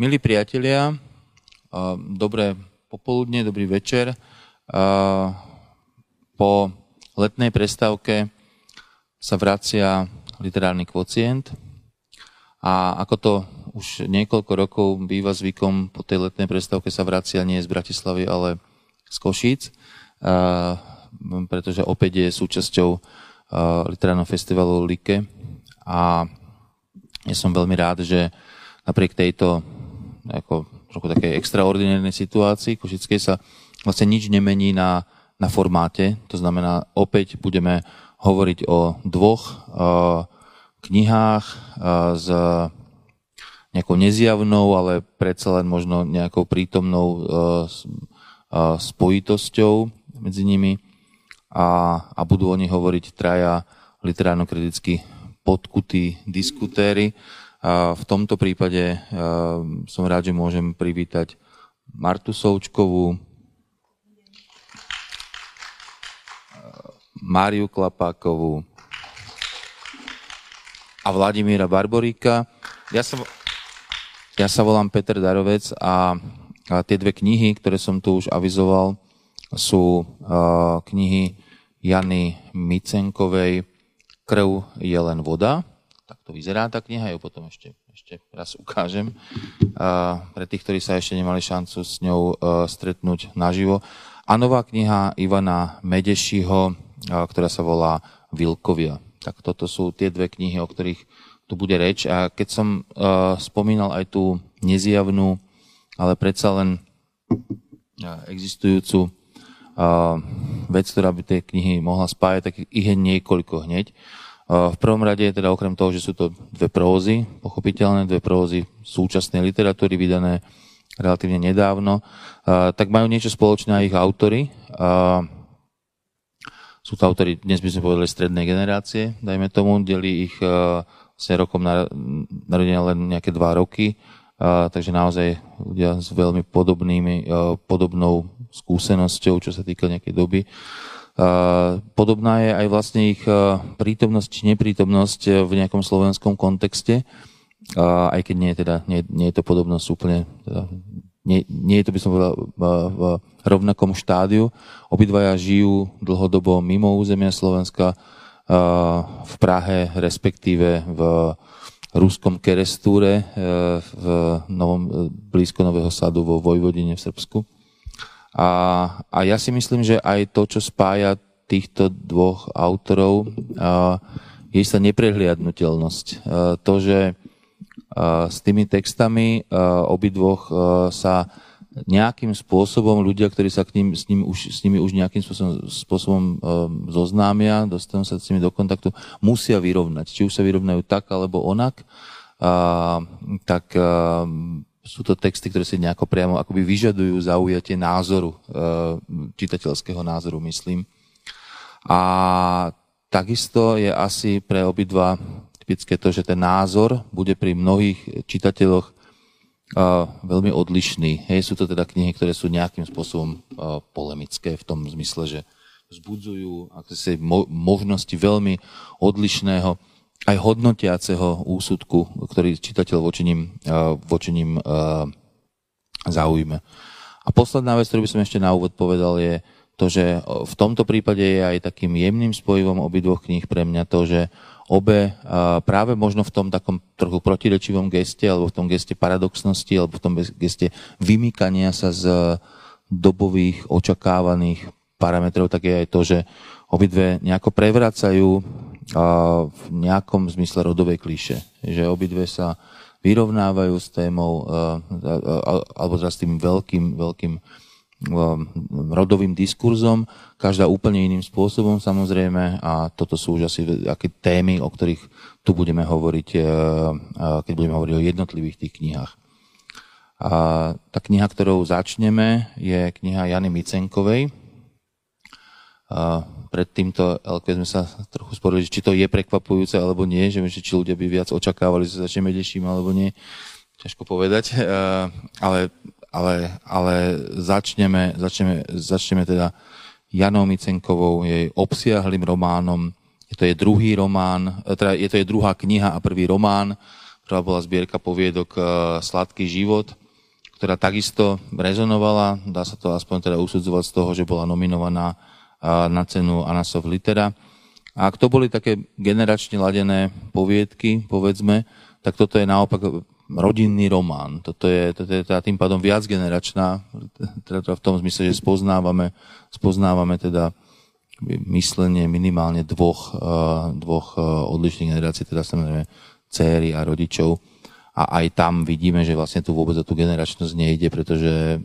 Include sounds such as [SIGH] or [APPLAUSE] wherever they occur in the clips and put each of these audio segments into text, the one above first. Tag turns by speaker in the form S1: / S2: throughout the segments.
S1: Milí priatelia, dobré popoludne, dobrý večer. Po letnej prestávke sa vracia literárny kvocient a ako to už niekoľko rokov býva zvykom, po tej letnej prestávke sa vracia nie z Bratislavy, ale z Košíc, pretože opäť je súčasťou literárneho festivalu Like a ja som veľmi rád, že napriek tejto ako trochu také extraordinárnej situácii Košickej sa vlastne nič nemení na, na formáte. To znamená, opäť budeme hovoriť o dvoch uh, knihách uh, s nejakou nezjavnou, ale predsa len možno nejakou prítomnou uh, uh, spojitosťou medzi nimi a, a budú nich hovoriť traja literárno-kriticky podkutí diskutéry. A v tomto prípade som rád, že môžem privítať Martu Součkovú, Máriu Klapákovú a Vladimíra Barboríka. Ja sa, ja sa volám Peter Darovec a, a tie dve knihy, ktoré som tu už avizoval, sú uh, knihy Jany Micenkovej Krv je len voda to vyzerá tá kniha, ju potom ešte, ešte raz ukážem. Pre tých, ktorí sa ešte nemali šancu s ňou uh, stretnúť naživo. A nová kniha Ivana Medešiho, uh, ktorá sa volá Vilkovia. Tak toto sú tie dve knihy, o ktorých tu bude reč. A keď som uh, spomínal aj tú nezjavnú, ale predsa len existujúcu vec, ktorá by tie knihy mohla spájať, tak ich je niekoľko hneď. V prvom rade, teda okrem toho, že sú to dve prózy, pochopiteľné, dve prózy súčasnej literatúry vydané relatívne nedávno, tak majú niečo spoločné aj ich autory. Sú to autory, dnes by sme povedali, strednej generácie, dajme tomu, delí ich vlastne rokom narodenia len nejaké dva roky, takže naozaj ľudia s veľmi podobnými, podobnou skúsenosťou, čo sa týka nejakej doby. Podobná je aj vlastne ich prítomnosť či neprítomnosť v nejakom slovenskom kontexte, aj keď nie teda, nie, nie je to podobnosť úplne, teda, nie, nie je to by som povedal v rovnakom štádiu. Obidvaja žijú dlhodobo mimo územia Slovenska, v Prahe, respektíve v ruskom Kerestúre, v novom, blízko Nového sadu vo Vojvodine v Srbsku. A, a ja si myslím, že aj to, čo spája týchto dvoch autorov, a, je sa neprehliadnutelnosť. A, to, že a, s tými textami a, obidvoch a, sa nejakým spôsobom ľudia, ktorí sa k ním, s, ním už, s nimi už nejakým spôsobom, spôsobom um, zoznámia, dostanú sa s nimi do kontaktu, musia vyrovnať. Či už sa vyrovnajú tak alebo onak, uh, tak uh, sú to texty, ktoré si nejako priamo akoby vyžadujú zaujatie názoru, e, čitateľského názoru, myslím. A takisto je asi pre obidva typické to, že ten názor bude pri mnohých čitateľoch e, veľmi odlišný. Hej, sú to teda knihy, ktoré sú nejakým spôsobom e, polemické v tom zmysle, že vzbudzujú možnosti veľmi odlišného aj hodnotiaceho úsudku, ktorý čitateľ voči ním, eh, voči ním eh, zaujme. A posledná vec, ktorú by som ešte na úvod povedal, je to, že v tomto prípade je aj takým jemným spojivom obidvoch kníh pre mňa to, že obe práve možno v tom takom trochu protirečivom geste, alebo v tom geste paradoxnosti, alebo v tom geste vymykania sa z dobových očakávaných parametrov, tak je aj to, že obidve nejako prevracajú v nejakom zmysle rodovej klíše. Že obidve sa vyrovnávajú s témou, alebo teda s tým veľkým, veľkým rodovým diskurzom, každá úplne iným spôsobom samozrejme a toto sú už asi aké témy, o ktorých tu budeme hovoriť, keď budeme hovoriť o jednotlivých tých knihách. A tá kniha, ktorou začneme, je kniha Jany Micenkovej, pred týmto LK sme sa trochu sporili, či to je prekvapujúce alebo nie, že, či ľudia by viac očakávali, že začneme deším alebo nie. Ťažko povedať, ale, ale, ale začneme, začneme, začneme teda Janou Micenkovou, jej obsiahlým románom. Je to je druhý román, teda je to je druhá kniha a prvý román, ktorá bola zbierka poviedok Sladký život, ktorá takisto rezonovala, dá sa to aspoň teda usudzovať z toho, že bola nominovaná na cenu Anasov Litera. A ak to boli také generačne ladené poviedky, povedzme, tak toto je naopak rodinný román. Toto je, toto je teda tým pádom viac generačná, teda v tom zmysle, že spoznávame, spoznávame teda myslenie minimálne dvoch, dvoch odlišných generácií, teda samozrejme céry a rodičov a aj tam vidíme, že vlastne tu vôbec o tú generačnosť nejde, pretože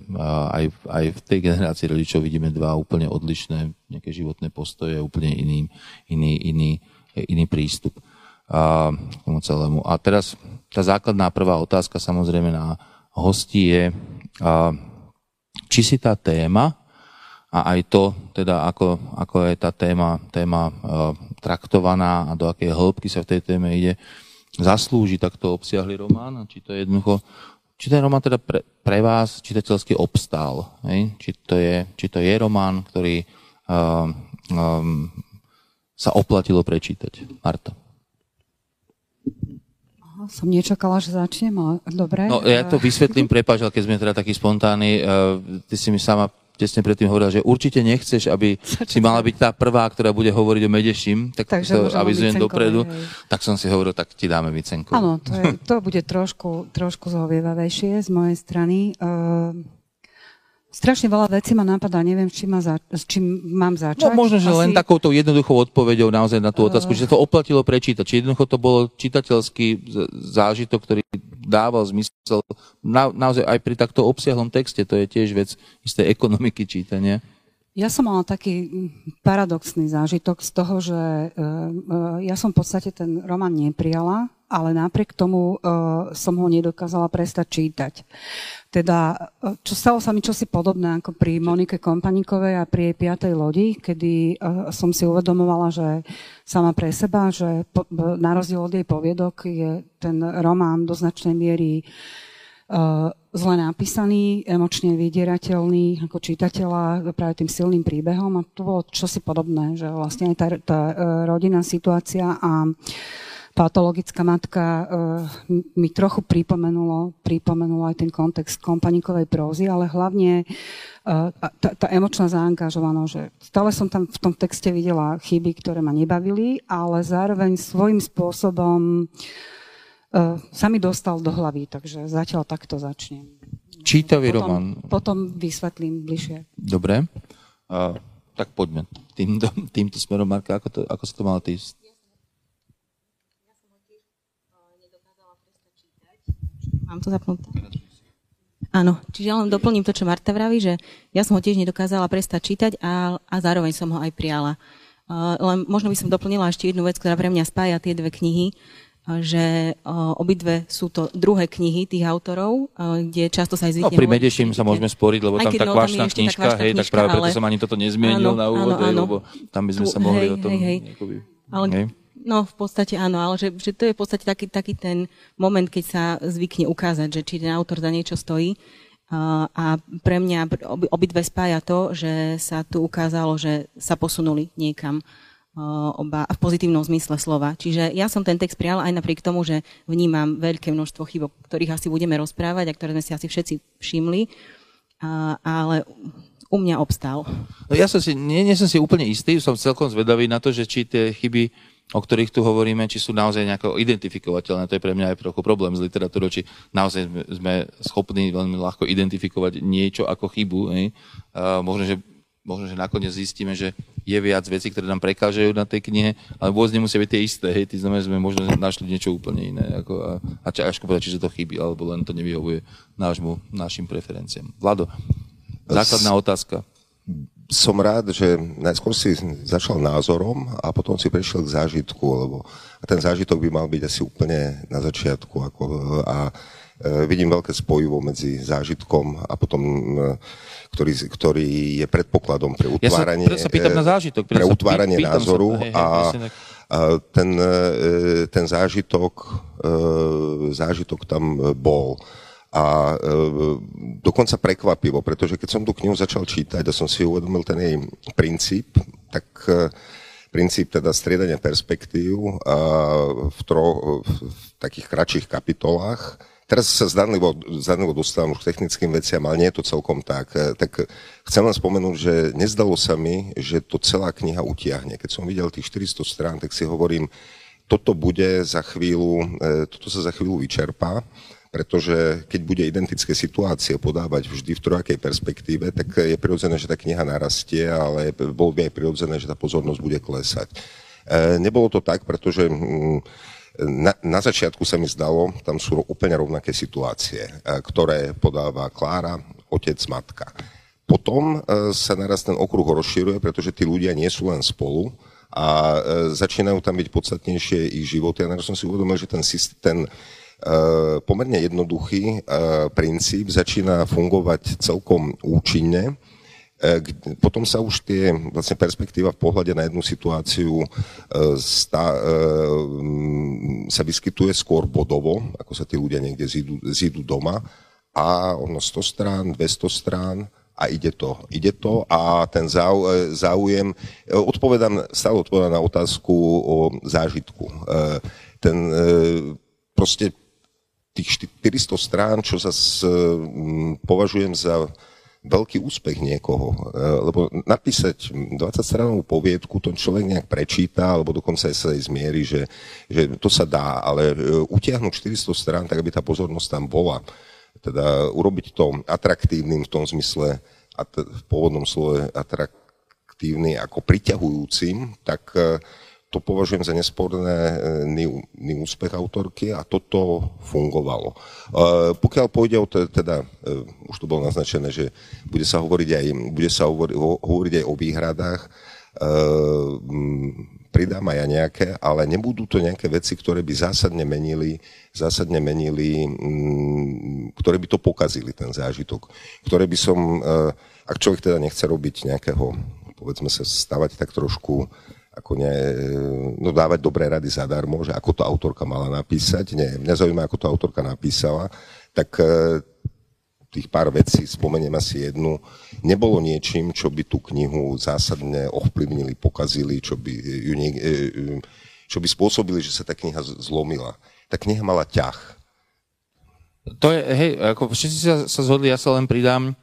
S1: aj, aj v tej generácii rodičov vidíme dva úplne odlišné nejaké životné postoje, úplne iný, iný, iný, iný prístup a, k tomu celému. A teraz tá základná prvá otázka samozrejme na hosti je, a, či si tá téma a aj to, teda ako, ako je tá téma, téma traktovaná a do akej hĺbky sa v tej téme ide, zaslúži takto obsiahly román, či to je jednoducho, či ten román teda pre, pre vás čitateľsky obstál, hej? Či, to je, či to je román, ktorý uh, um, sa oplatilo prečítať. Marta.
S2: Som nečakala, že začnem, ale dobre.
S1: No ja to vysvetlím, prepáč, ale keď sme teda takí spontánni, uh, ty si mi sama tesne predtým hovoril, že určite nechceš, aby si mala byť tá prvá, ktorá bude hovoriť o Medešim, tak Takže to avizujem dopredu. Hej. Tak som si hovoril, tak ti dáme Vicenko.
S2: Áno, to, je, to bude trošku, trošku zhovievavejšie z mojej strany. Uh, Strašne veľa vecí ma napadá, neviem, či ma za, s čím mám začať.
S1: No možno, že Asi... len takouto jednoduchou odpoveďou naozaj na tú otázku, uh... že to oplatilo prečítať. Či jednoducho to bol čitateľský zážitok, ktorý dával zmysel na, naozaj aj pri takto obsiahlom texte. To je tiež vec isté ekonomiky čítania.
S2: Ja som mala taký paradoxný zážitok z toho, že uh, ja som v podstate ten román neprijala, ale napriek tomu uh, som ho nedokázala prestať čítať. Teda, e, čo stalo sa mi čosi podobné ako pri Monike Kompaníkovej a pri jej piatej lodi, kedy uh, som si uvedomovala, že sama pre seba, že po, na rozdiel od jej poviedok je ten román do značnej miery zle napísaný, emočne vydierateľný ako čitateľa práve tým silným príbehom a to bolo čosi podobné, že vlastne aj tá, tá rodinná situácia a uh, patologická matka uh, mi trochu pripomenulo, pripomenulo aj ten kontext kompanikovej prózy, ale hlavne uh, tá, tá emočná zaangažovanosť, že stále som tam v tom texte videla chyby, ktoré ma nebavili, ale zároveň svojím spôsobom uh, sa mi dostal do hlavy, takže zatiaľ takto začnem.
S1: Čítavý
S2: potom,
S1: román.
S2: Potom vysvetlím bližšie.
S1: Dobre. Uh, tak poďme týmto, týmto smerom, Marka, ako, to, ako sa to malo ty
S3: Mám to zapnuté? Áno, čiže len doplním to, čo Marta vraví, že ja som ho tiež nedokázala prestať čítať a, a zároveň som ho aj prijala. Uh, len možno by som doplnila ešte jednu vec, ktorá pre mňa spája tie dve knihy, uh, že uh, obidve sú to druhé knihy tých autorov, uh, kde často sa aj zvykne...
S1: No pri Medeším sa môžeme sporiť, lebo tam tá kvašná knižka, hej, tak práve preto som ani toto nezmienil áno, na úvod, áno, áno. lebo tam by sme tu, sa mohli hej, o tom... Hej, hej. Jakoby,
S3: ale hej. No, v podstate áno, ale že, že to je v podstate taký, taký ten moment, keď sa zvykne ukázať, že či ten autor za niečo stojí. A, pre mňa obi, obidve spája to, že sa tu ukázalo, že sa posunuli niekam oba v pozitívnom zmysle slova. Čiže ja som ten text prijala aj napriek tomu, že vnímam veľké množstvo chyb, o ktorých asi budeme rozprávať a ktoré sme si asi všetci všimli, ale u mňa obstál.
S1: No ja som si, nie, nie som si úplne istý, som celkom zvedavý na to, že či tie chyby o ktorých tu hovoríme, či sú naozaj nejako identifikovateľné. To je pre mňa aj trochu problém s literatúrou, či naozaj sme schopní veľmi ľahko identifikovať niečo ako chybu. Hej. A možno, že, možno, že nakoniec zistíme, že je viac vecí, ktoré nám prekážajú na tej knihe, ale vôbec nemusia byť tie isté. Hej. Tým znamená, že sme možno našli niečo úplne iné. Ako, a, a ťažko povedať, či sa to chybí, alebo len to nevyhovuje nášmu, našim preferenciám. Vlado, základná otázka
S4: som rád, že najskôr si začal názorom a potom si prešiel k zážitku, lebo ten zážitok by mal byť asi úplne na začiatku. Ako, a e, vidím veľké spojivo medzi zážitkom a potom, e, ktorý, ktorý je predpokladom pre utváranie,
S1: ja sa, sa pýtam na zážitok,
S4: pre utváranie pý, názoru sa, hej, hej, a, a ten, e, ten zážitok, zážitok tam bol. A e, dokonca prekvapivo, pretože keď som tú knihu začal čítať a som si uvedomil ten jej princíp, tak e, princíp teda striedania perspektív v, tro, v takých kratších kapitolách. Teraz sa zdanlivo, zdanlivo dostávam už k technickým veciam, ale nie je to celkom tak. E, tak chcem len spomenúť, že nezdalo sa mi, že to celá kniha utiahne. Keď som videl tých 400 strán, tak si hovorím, toto bude za chvíľu, e, toto sa za chvíľu vyčerpá pretože keď bude identické situácie podávať vždy v trojakej perspektíve, tak je prirodzené, že tá kniha narastie, ale bolo by aj prirodzené, že tá pozornosť bude klesať. E, nebolo to tak, pretože mm, na, na začiatku sa mi zdalo, tam sú úplne rovnaké situácie, e, ktoré podáva Klára, otec, matka. Potom e, sa naraz ten okruh rozširuje, pretože tí ľudia nie sú len spolu, a začínajú tam byť podstatnejšie ich životy. A naraz som si uvedomil, že ten, Eh, pomerne jednoduchý eh, princíp, začína fungovať celkom účinne. Eh, potom sa už tie vlastne perspektíva v pohľade na jednu situáciu stá, sa vyskytuje skôr bodovo, ako sa tí ľudia niekde zídu, zídu doma. A ono 100 strán, 200 strán, a ide to. Ide to a ten záujem, odpovedám, stále odpovedám na otázku o zážitku. Ten proste tých 400 strán, čo sa považujem za veľký úspech niekoho. E, lebo napísať 20 stranovú poviedku, to človek nejak prečíta, alebo dokonca aj sa aj zmierí, že, že to sa dá, ale e, utiahnuť 400 strán, tak aby tá pozornosť tam bola. Teda urobiť to atraktívnym v tom zmysle, v pôvodnom slove atraktívny ako priťahujúcim, tak uh, to považujem za nesporný e, úspech autorky a toto fungovalo. E, pokiaľ pôjde o teda, e, už to bolo naznačené, že bude sa hovoriť aj, bude sa hovoriť, hovoriť aj o výhradách, pridám aj ja nejaké, ale nebudú to nejaké veci, ktoré by zásadne menili, zásadne menili, ktoré by to pokazili, ten zážitok. Ktoré by som, ak človek teda nechce robiť nejakého, povedzme sa, stavať tak trošku ako ne, no dávať dobré rady zadarmo, že ako to autorka mala napísať. Nie, mňa zaujíma, ako to autorka napísala. Tak e, tých pár vecí, spomeniem asi jednu, nebolo niečím, čo by tú knihu zásadne ovplyvnili, pokazili, čo by, ju nie, e, čo by spôsobili, že sa tá kniha zlomila. Tá kniha mala ťah.
S1: To je, hej, ako všetci sa, sa zhodli, ja sa len pridám,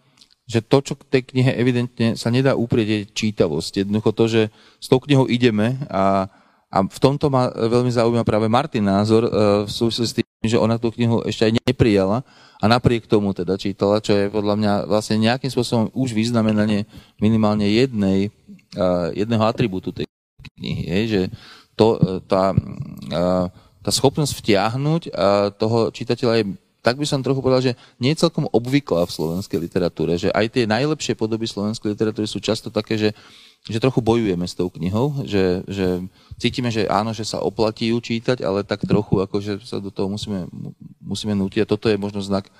S1: že to, čo k tej knihe evidentne sa nedá uprieť, čítavosť. Jednoducho to, že s tou knihou ideme a, a v tomto ma veľmi zaujíma práve Martin názor uh, v súvislosti s tým, že ona tú knihu ešte aj neprijala a napriek tomu teda čítala, čo je podľa mňa vlastne nejakým spôsobom už vyznamenanie minimálne jednej, uh, jedného atribútu tej knihy. Je, že to, uh, tá, tá schopnosť vtiahnuť toho čitateľa je tak by som trochu povedal, že nie je celkom obvyklá v slovenskej literatúre, že aj tie najlepšie podoby slovenskej literatúry sú často také, že, že trochu bojujeme s tou knihou, že, že cítime, že áno, že sa oplatí ju čítať, ale tak trochu akože sa do toho musíme, musíme nútiť. A toto je možno znak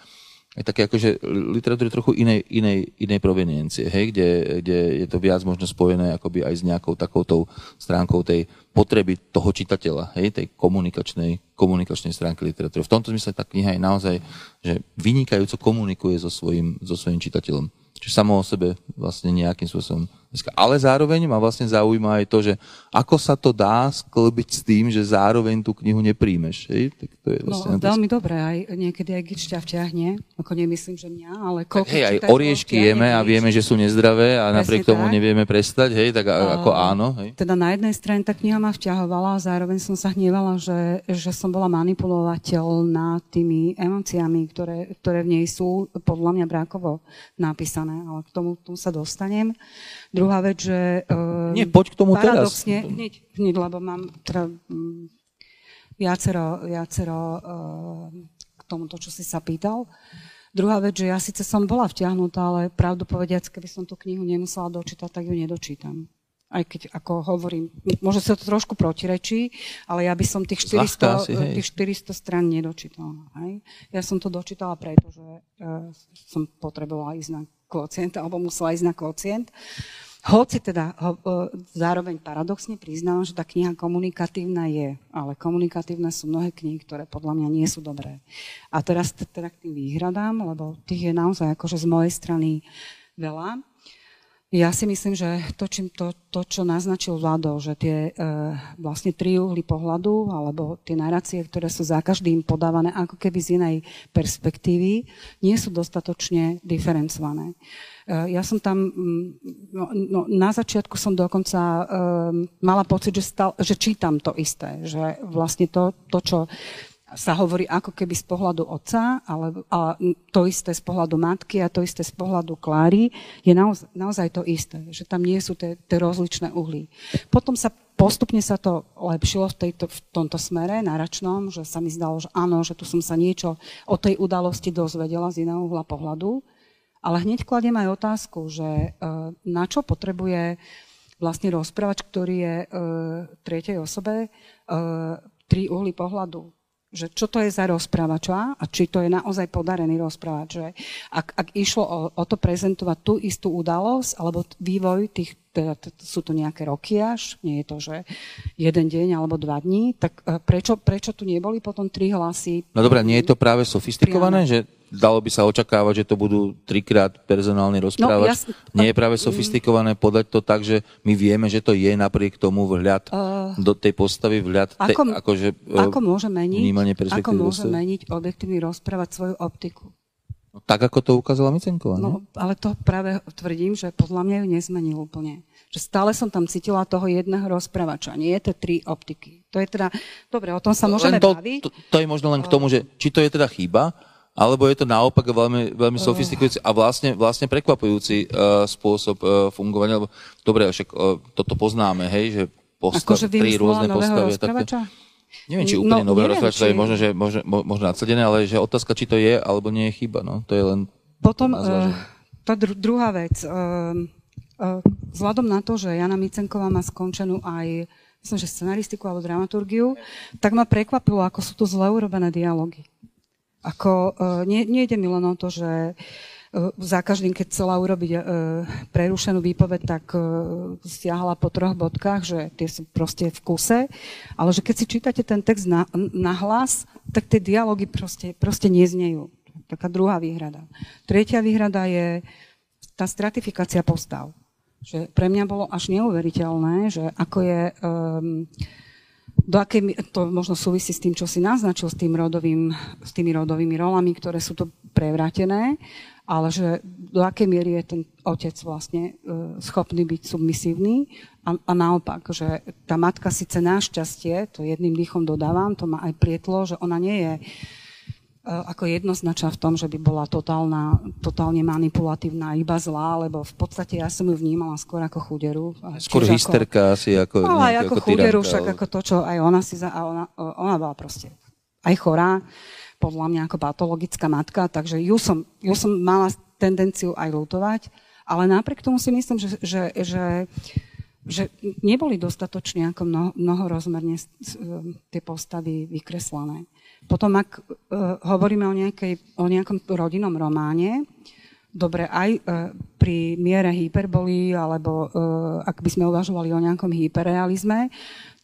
S1: aj také akože literatúry trochu inej, inej, inej proveniencie, hej, kde, kde je to viac možno spojené akoby aj s nejakou takoutou stránkou tej potreby toho čitateľa, hej, tej komunikačnej, komunikačnej stránky literatúry. V tomto zmysle tá kniha je naozaj, že vynikajúco komunikuje so svojím, so svojím čitateľom. Čiže samo o sebe vlastne nejakým spôsobom. Ale zároveň ma vlastne zaujíma aj to, že ako sa to dá sklbiť s tým, že zároveň tú knihu nepríjmeš. Hej? Tak to je
S2: vlastne no, veľmi dobré, aj niekedy aj gičťa vťahne, ako nemyslím, že mňa, ale
S1: koľko Hej, aj oriešky jeme a vieme, že sú nezdravé a Presne napriek tomu tak. nevieme prestať, hej, tak a, ako áno. Hej?
S2: Teda na jednej strane tá kniha ma vťahovala a zároveň som sa hnievala, že, že som bola manipulovateľná tými emóciami, ktoré, ktoré v nej sú podľa mňa brákovo napísané ale k tomu, tomu sa dostanem. Druhá vec, že...
S1: Uh, Nie, poď k tomu
S2: paradoxne, teraz. Hneď, hneď, lebo mám teda, um, viacero, viacero uh, k tomuto, čo si sa pýtal. Druhá vec, že ja síce som bola vtiahnutá, ale pravdu povediac, keby som tú knihu nemusela dočítať, tak ju nedočítam aj keď, ako hovorím, možno sa to trošku protirečí, ale ja by som tých 400, asi, tých 400 stran nedočítala. Hej? Ja som to dočítala preto, že uh, som potrebovala ísť na kvocient, alebo musela ísť na kvocient. Hoci teda ho, zároveň paradoxne priznám, že tá kniha komunikatívna je, ale komunikatívne sú mnohé knihy, ktoré podľa mňa nie sú dobré. A teraz teda k tým výhradám, lebo tých je naozaj akože z mojej strany veľa. Ja si myslím, že to, čím to, to čo naznačil Vlado, že tie e, vlastne tri uhly pohľadu, alebo tie narácie, ktoré sú za každým podávané ako keby z inej perspektívy, nie sú dostatočne diferencované. E, ja som tam, mm, no, no, na začiatku som dokonca e, mala pocit, že, stal, že čítam to isté, že vlastne to, to čo sa hovorí ako keby z pohľadu otca, ale a to isté z pohľadu matky a to isté z pohľadu Kláry, je naozaj, naozaj to isté, že tam nie sú tie rozličné uhly. Potom sa postupne sa to lepšilo v, tejto, v tomto smere náračnom, že sa mi zdalo, že áno, že tu som sa niečo o tej udalosti dozvedela z iného uhla pohľadu, ale hneď kladiem aj otázku, že e, na čo potrebuje vlastne rozprávač, ktorý je e, tretej osobe, e, tri uhly pohľadu že čo to je za rozprávača a či to je naozaj podarený rozprávač. Ak, ak išlo o, o to prezentovať tú istú udalosť alebo vývoj tých teda sú to nejaké roky až, nie je to, že jeden deň alebo dva dní, tak e, prečo, prečo tu neboli potom tri hlasy?
S1: No dobré, nie je to práve sofistikované, že dalo by sa očakávať, že to budú trikrát personálny rozprávač. No, ja, nie je práve sofistikované podať to tak, že my vieme, že to je napriek tomu vhľad uh, do tej postavy, vhľad
S2: ako, te, akože, ako môže meniť, ako môže meniť objektívny rozprávať svoju optiku?
S1: No, tak, ako to ukázala Micenková.
S2: No, ale to práve tvrdím, že podľa mňa ju nezmenil úplne. Že stále som tam cítila toho jedného rozprávača, nie tie tri optiky. To je teda, dobre, o tom sa môžeme
S1: len to,
S2: baviť.
S1: To, to je možno len k tomu, že či to je teda chyba, alebo je to naopak veľmi, veľmi sofistikujúci a vlastne, vlastne prekvapujúci uh, spôsob uh, fungovania. Lebo, dobre, však uh, toto poznáme, hej, že postav, akože tri rôzne postavy. Tak, Neviem, či úplne no, nové rozprávač, či... možno, že možno, možno nadsadené, ale že otázka, či to je, alebo nie je chyba. No. To je len...
S2: Potom uh, tá dru- druhá vec. Uh, uh, vzhľadom na to, že Jana Micenková má skončenú aj myslím, že scenaristiku alebo dramaturgiu, tak ma prekvapilo, ako sú tu zle urobené dialógy. Ako, uh, nie, nejde mi len o to, že uh, za každým, keď chcela urobiť e, prerušenú výpoveď, tak e, stiahla po troch bodkách, že tie sú proste v kuse, ale že keď si čítate ten text na, na hlas, tak tie dialógy proste, proste neznejú. Taká druhá výhrada. Tretia výhrada je tá stratifikácia postav. Že pre mňa bolo až neuveriteľné, že ako je... Um, do akej, to možno súvisí s tým, čo si naznačil, s, tým rodovým, s tými rodovými rolami, ktoré sú to prevrátené, ale že do akej miery je ten otec vlastne e, schopný byť submisívny a, a naopak, že tá matka síce našťastie, to jedným dýchom dodávam, to ma aj prietlo, že ona nie je e, ako jednoznačná v tom, že by bola totálna, totálne manipulatívna, iba zlá, lebo v podstate ja som ju vnímala skôr ako chuderu.
S1: Skôr hysterka asi ako
S2: Ale aj ako, ako chuderu, však ako to, čo aj ona si za... A ona, ona bola proste aj chorá podľa mňa ako patologická matka, takže ju som, ju som mala tendenciu aj lutovať, ale napriek tomu si myslím, že, že, že, že neboli dostatočne ako mnoho, mnohorozmerne tie postavy vykreslené. Potom, ak uh, hovoríme o, nejakej, o nejakom rodinnom románe, dobre, aj uh, pri miere hyperbolí, alebo uh, ak by sme uvažovali o nejakom hyperrealizme,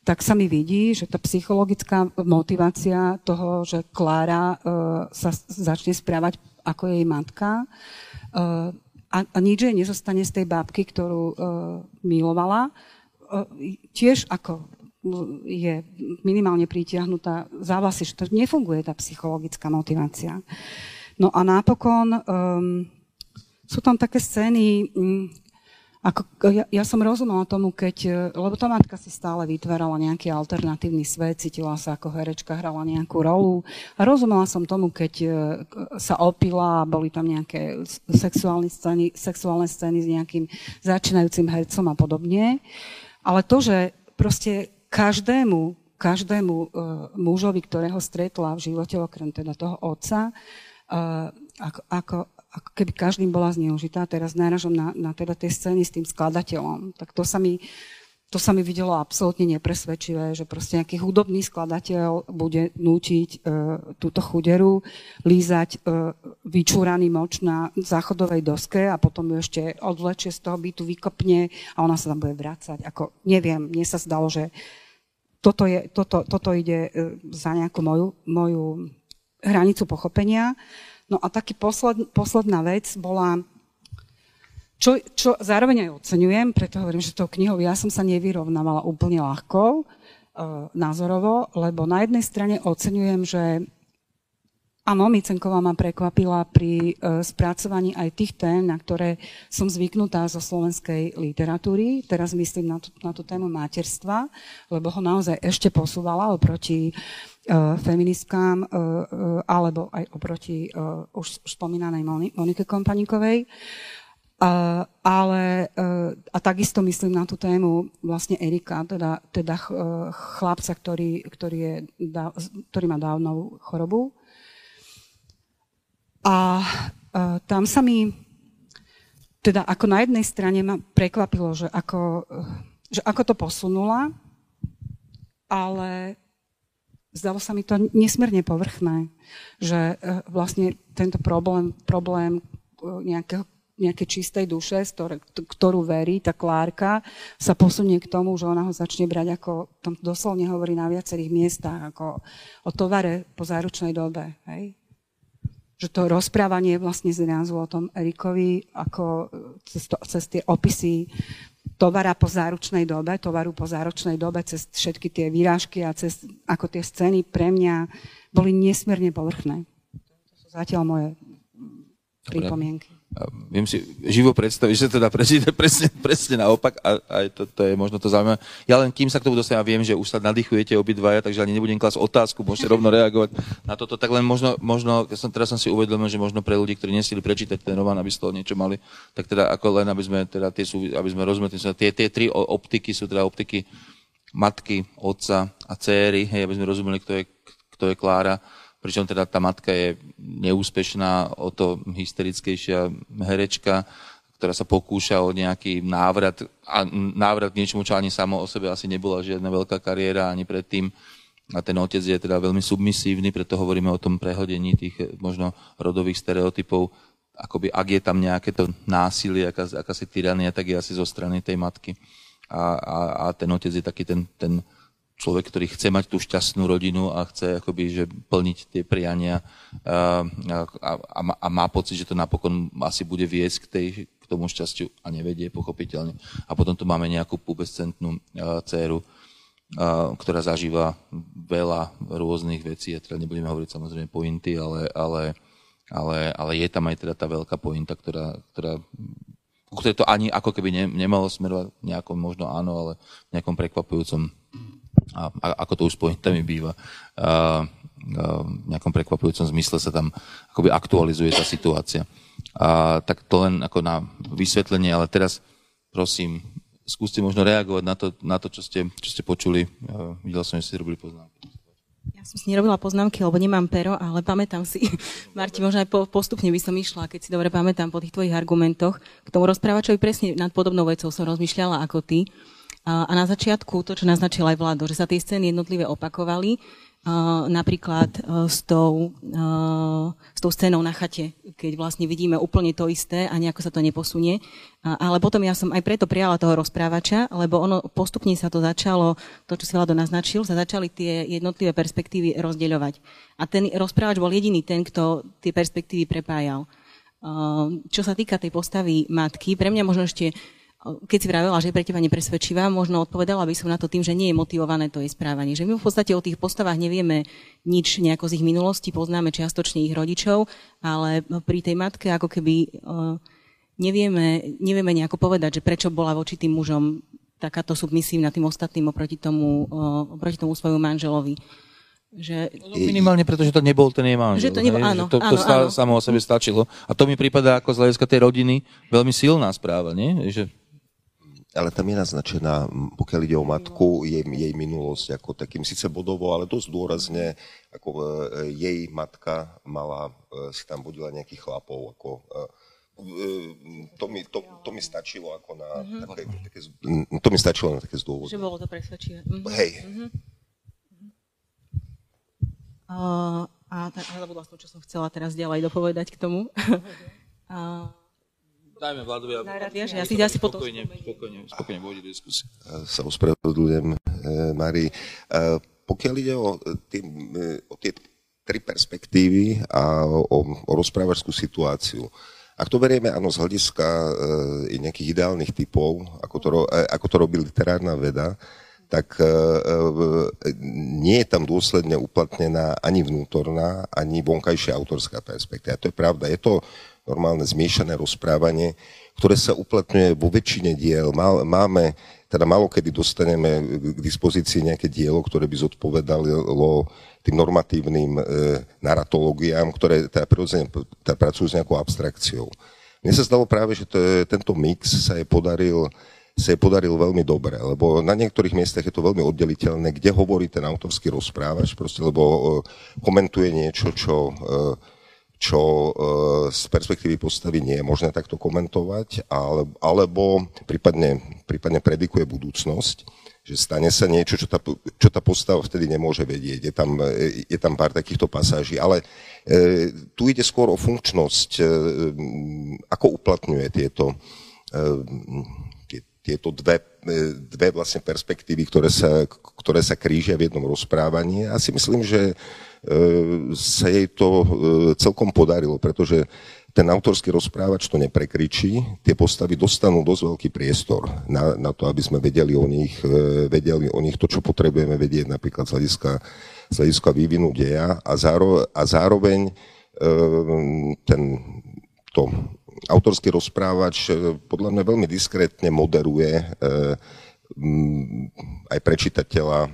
S2: tak sa mi vidí, že tá psychologická motivácia toho, že Klára uh, sa začne správať ako jej matka uh, a, a nič jej nezostane z tej bábky, ktorú uh, milovala, uh, tiež ako je minimálne pritiahnutá za vlasy, že to nefunguje tá psychologická motivácia. No a napokon um, sú tam také scény, um, ako, ja, ja som rozumela tomu, keď, e, lebo tá matka si stále vytvárala nejaký alternatívny svet, cítila sa ako herečka, hrala nejakú rolu a rozumela som tomu, keď e, sa opila a boli tam nejaké sexuálne scény, sexuálne scény s nejakým začínajúcim hercom a podobne. Ale to, že proste každému, každému uh, mužovi, ktorého stretla v živote, okrem teda toho otca, uh, ako, ako, ako keby každým bola zneužitá. Teraz náražom na, na teda tie scény s tým skladateľom. Tak to sa mi, to sa mi videlo absolútne nepresvedčivé, že proste nejaký hudobný skladateľ bude nútiť e, túto chuderu lízať e, vyčúraný moč na záchodovej doske a potom ju ešte odvlečie z toho bytu, vykopne a ona sa tam bude vrácať. Ako, neviem, mne sa zdalo, že toto, je, toto, toto ide e, za nejakú moju, moju hranicu pochopenia. No a taký posled, posledná vec bola čo, čo zároveň aj oceňujem, preto hovorím, že tou knihou ja som sa nevyrovnávala úplne ľahko, e, názorovo, lebo na jednej strane oceňujem, že Áno, Micenková ma prekvapila pri e, spracovaní aj tých tém, na ktoré som zvyknutá zo slovenskej literatúry. Teraz myslím na tú, na tú tému materstva, lebo ho naozaj ešte posúvala oproti e, feministkám, e, e, alebo aj oproti e, už spomínanej Monike Kompaníkovej. Uh, ale uh, a takisto myslím na tú tému vlastne Erika, teda, teda ch, uh, chlapca, ktorý, ktorý, je, da, ktorý má dávnou chorobu. A uh, tam sa mi, teda ako na jednej strane ma prekvapilo, že ako, uh, že ako to posunula, ale zdalo sa mi to nesmierne povrchné, že uh, vlastne tento problém, problém nejakého nejakej čistej duše, ktorú verí, tá Klárka, sa posunie k tomu, že ona ho začne brať ako, tam doslovne hovorí na viacerých miestach, ako o tovare po záručnej dobe. Hej? Že to rozprávanie vlastne z názvu o tom Erikovi, ako cez, to, cez tie opisy tovara po záručnej dobe, tovaru po záručnej dobe, cez všetky tie výrážky a cez ako tie scény pre mňa boli nesmierne povrchné. To sú zatiaľ moje pripomienky
S1: viem si živo predstaviť, že teda presne, [LAUGHS] presne, presne naopak a aj to, to je možno to zaujímavé. Ja len kým sa k tomu dostanem, viem, že už sa nadýchujete obidvaja, takže ani nebudem klasť otázku, môžete [LAUGHS] rovno reagovať na toto. Tak len možno, možno som, teraz som si uvedomil, že možno pre ľudí, ktorí nesili prečítať ten román, aby z toho niečo mali, tak teda ako len, aby sme teda tie, sú, aby sme rozumeli, tie, tie tri optiky sú teda optiky matky, otca a céry, hej, aby sme rozumeli, kto je, kto je Klára pričom teda tá matka je neúspešná, o to hysterickejšia herečka, ktorá sa pokúša o nejaký návrat a návrat k niečomu, čo ani samo o sebe asi nebola žiadna veľká kariéra ani predtým. A ten otec je teda veľmi submisívny, preto hovoríme o tom prehodení tých možno rodových stereotypov. Akoby, ak je tam nejaké to násilie, aká, akási tyrania, tak je asi zo strany tej matky. A, a, a ten otec je taký ten, ten človek, ktorý chce mať tú šťastnú rodinu a chce akoby, že plniť tie priania a, a, a, má pocit, že to napokon asi bude viesť k, tej, k tomu šťastiu a nevedie pochopiteľne. A potom tu máme nejakú pubescentnú dceru, ktorá zažíva veľa rôznych vecí. Ja teda nebudeme hovoriť samozrejme pointy, ale, ale, ale, ale je tam aj teda tá veľká pointa, ktorá, ktorá ktoré to ani ako keby ne, nemalo smerovať nejakom možno áno, ale nejakom prekvapujúcom a, a ako to už s pointami býva, a, v nejakom prekvapujúcom zmysle sa tam akoby aktualizuje tá situácia. A, tak to len ako na vysvetlenie, ale teraz prosím, skúste možno reagovať na to, na to čo, ste, čo ste počuli. Ja videl som, že ste robili poznámky.
S3: Ja som si nerobila poznámky, lebo nemám pero, ale pamätám si, [LAUGHS] Marti, možno aj po, postupne by som išla, keď si dobre pamätám po tých tvojich argumentoch. K tomu rozprávačovi presne nad podobnou vecou som rozmýšľala ako ty. A na začiatku to, čo naznačil aj Vlado, že sa tie scény jednotlivé opakovali, napríklad s tou, s tou scénou na chate, keď vlastne vidíme úplne to isté a nejako sa to neposunie. Ale potom ja som aj preto prijala toho rozprávača, lebo ono postupne sa to začalo, to, čo si Vlado naznačil, sa začali tie jednotlivé perspektívy rozdeľovať. A ten rozprávač bol jediný ten, kto tie perspektívy prepájal. Čo sa týka tej postavy matky, pre mňa možno ešte keď si vravela, že je pre teba nepresvedčivá, možno odpovedala by som na to tým, že nie je motivované to jej správanie. Že my v podstate o tých postavách nevieme nič nejako z ich minulosti, poznáme čiastočne ich rodičov, ale pri tej matke ako keby nevieme, nevieme nejako povedať, že prečo bola voči tým mužom takáto submisívna tým ostatným oproti tomu, oproti tomu svojmu manželovi.
S1: Že... No, minimálne preto, že to nebol ten jej manžel.
S3: Že to, nebol, áno,
S1: že to, to
S3: áno, áno.
S1: samo o sebe stačilo. A to mi prípada ako z hľadiska tej rodiny veľmi silná správa, nie? Že
S4: ale tam je naznačená, pokiaľ ide o matku, jej, jej minulosť ako takým síce bodovo, ale dosť dôrazne, ako e, jej matka mala, e, si tam vodila nejakých chlapov, ako e, to mi, to, to mi stačilo ako na mm-hmm. také, také, to mi stačilo na také zdôvodné.
S3: Že bolo to presvedčivé. Mm-hmm.
S4: Hej.
S3: Mm-hmm. Uh, a tak, zabudla som, čo som chcela teraz ďalej dopovedať k tomu. [LAUGHS] uh,
S1: Dajme Vladovi,
S3: aby... ja si, ja si potom
S1: spokojne, spokojne, spokojne vôjde diskusie.
S4: Sa ospravedlňujem, e, Mari. E, pokiaľ ide o, tie, o tie tri perspektívy a o, o rozprávačskú situáciu, Ak to berieme áno z hľadiska e, nejakých ideálnych typov, ako to, e, ako to robí literárna veda, tak e, e, nie je tam dôsledne uplatnená ani vnútorná, ani vonkajšia autorská perspektíva. To je pravda. Je to normálne zmiešané rozprávanie, ktoré sa uplatňuje vo väčšine diel. Máme, teda malo kedy dostaneme k dispozícii nejaké dielo, ktoré by zodpovedalo tým normatívnym e, naratológiám, ktoré teda prirodzene teda pracujú s nejakou abstrakciou. Mne sa zdalo práve, že to, tento mix sa je podaril sa jej podaril veľmi dobre, lebo na niektorých miestach je to veľmi oddeliteľné, kde hovorí ten autorský rozprávač, proste, lebo uh, komentuje niečo, čo, uh, čo uh, z perspektívy postavy nie je možné takto komentovať, ale, alebo prípadne, prípadne predikuje budúcnosť že stane sa niečo, čo tá, čo tá postava vtedy nemôže vedieť. Je tam, je tam pár takýchto pasáží, ale e, tu ide skôr o funkčnosť, e, ako uplatňuje tieto, e, tieto dve, e, dve vlastne perspektívy, ktoré sa, ktoré sa krížia v jednom rozprávaní. A si myslím, že sa jej to e, celkom podarilo, pretože ten autorský rozprávač to neprekričí, tie postavy dostanú dosť veľký priestor na, na to, aby sme vedeli o nich, vedeli o nich to, čo potrebujeme vedieť napríklad z hľadiska, z hľadiska vývinu deja. A, záro, a zároveň ten, to autorský rozprávač e, podľa mňa veľmi diskrétne moderuje e, aj pre e,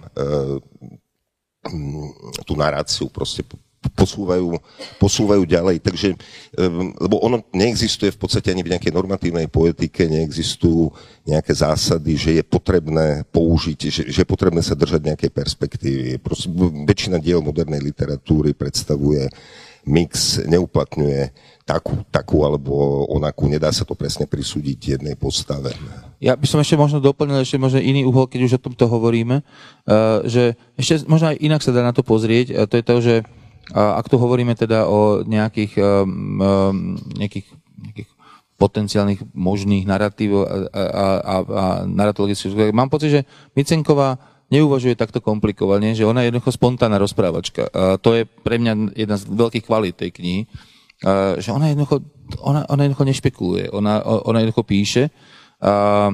S4: tú naráciu, proste posúvajú, posúvajú ďalej. Takže, lebo ono neexistuje v podstate ani v nejakej normatívnej poetike, neexistujú nejaké zásady, že je potrebné použiť, že, že je potrebné sa držať nejakej perspektívy. Proste, väčšina diel modernej literatúry predstavuje mix, neuplatňuje takú, takú alebo onakú, nedá sa to presne prisúdiť jednej postave.
S1: Ja by som ešte možno doplnil ešte možno iný uhol, keď už o tomto hovoríme, uh, že ešte možno aj inak sa dá na to pozrieť, to je to, že ak tu hovoríme teda o nejakých, um, um, nejakých, nejakých potenciálnych možných narratívov a, a, a, a narratologických, mám pocit, že Micenková neuvažuje takto komplikovane, že ona je jednoducho spontánna rozprávačka. A to je pre mňa jedna z veľkých kvalít tej knihy, že ona jednoducho, ona, ona jednoducho nešpekuluje, ona, ona jednoducho píše uh,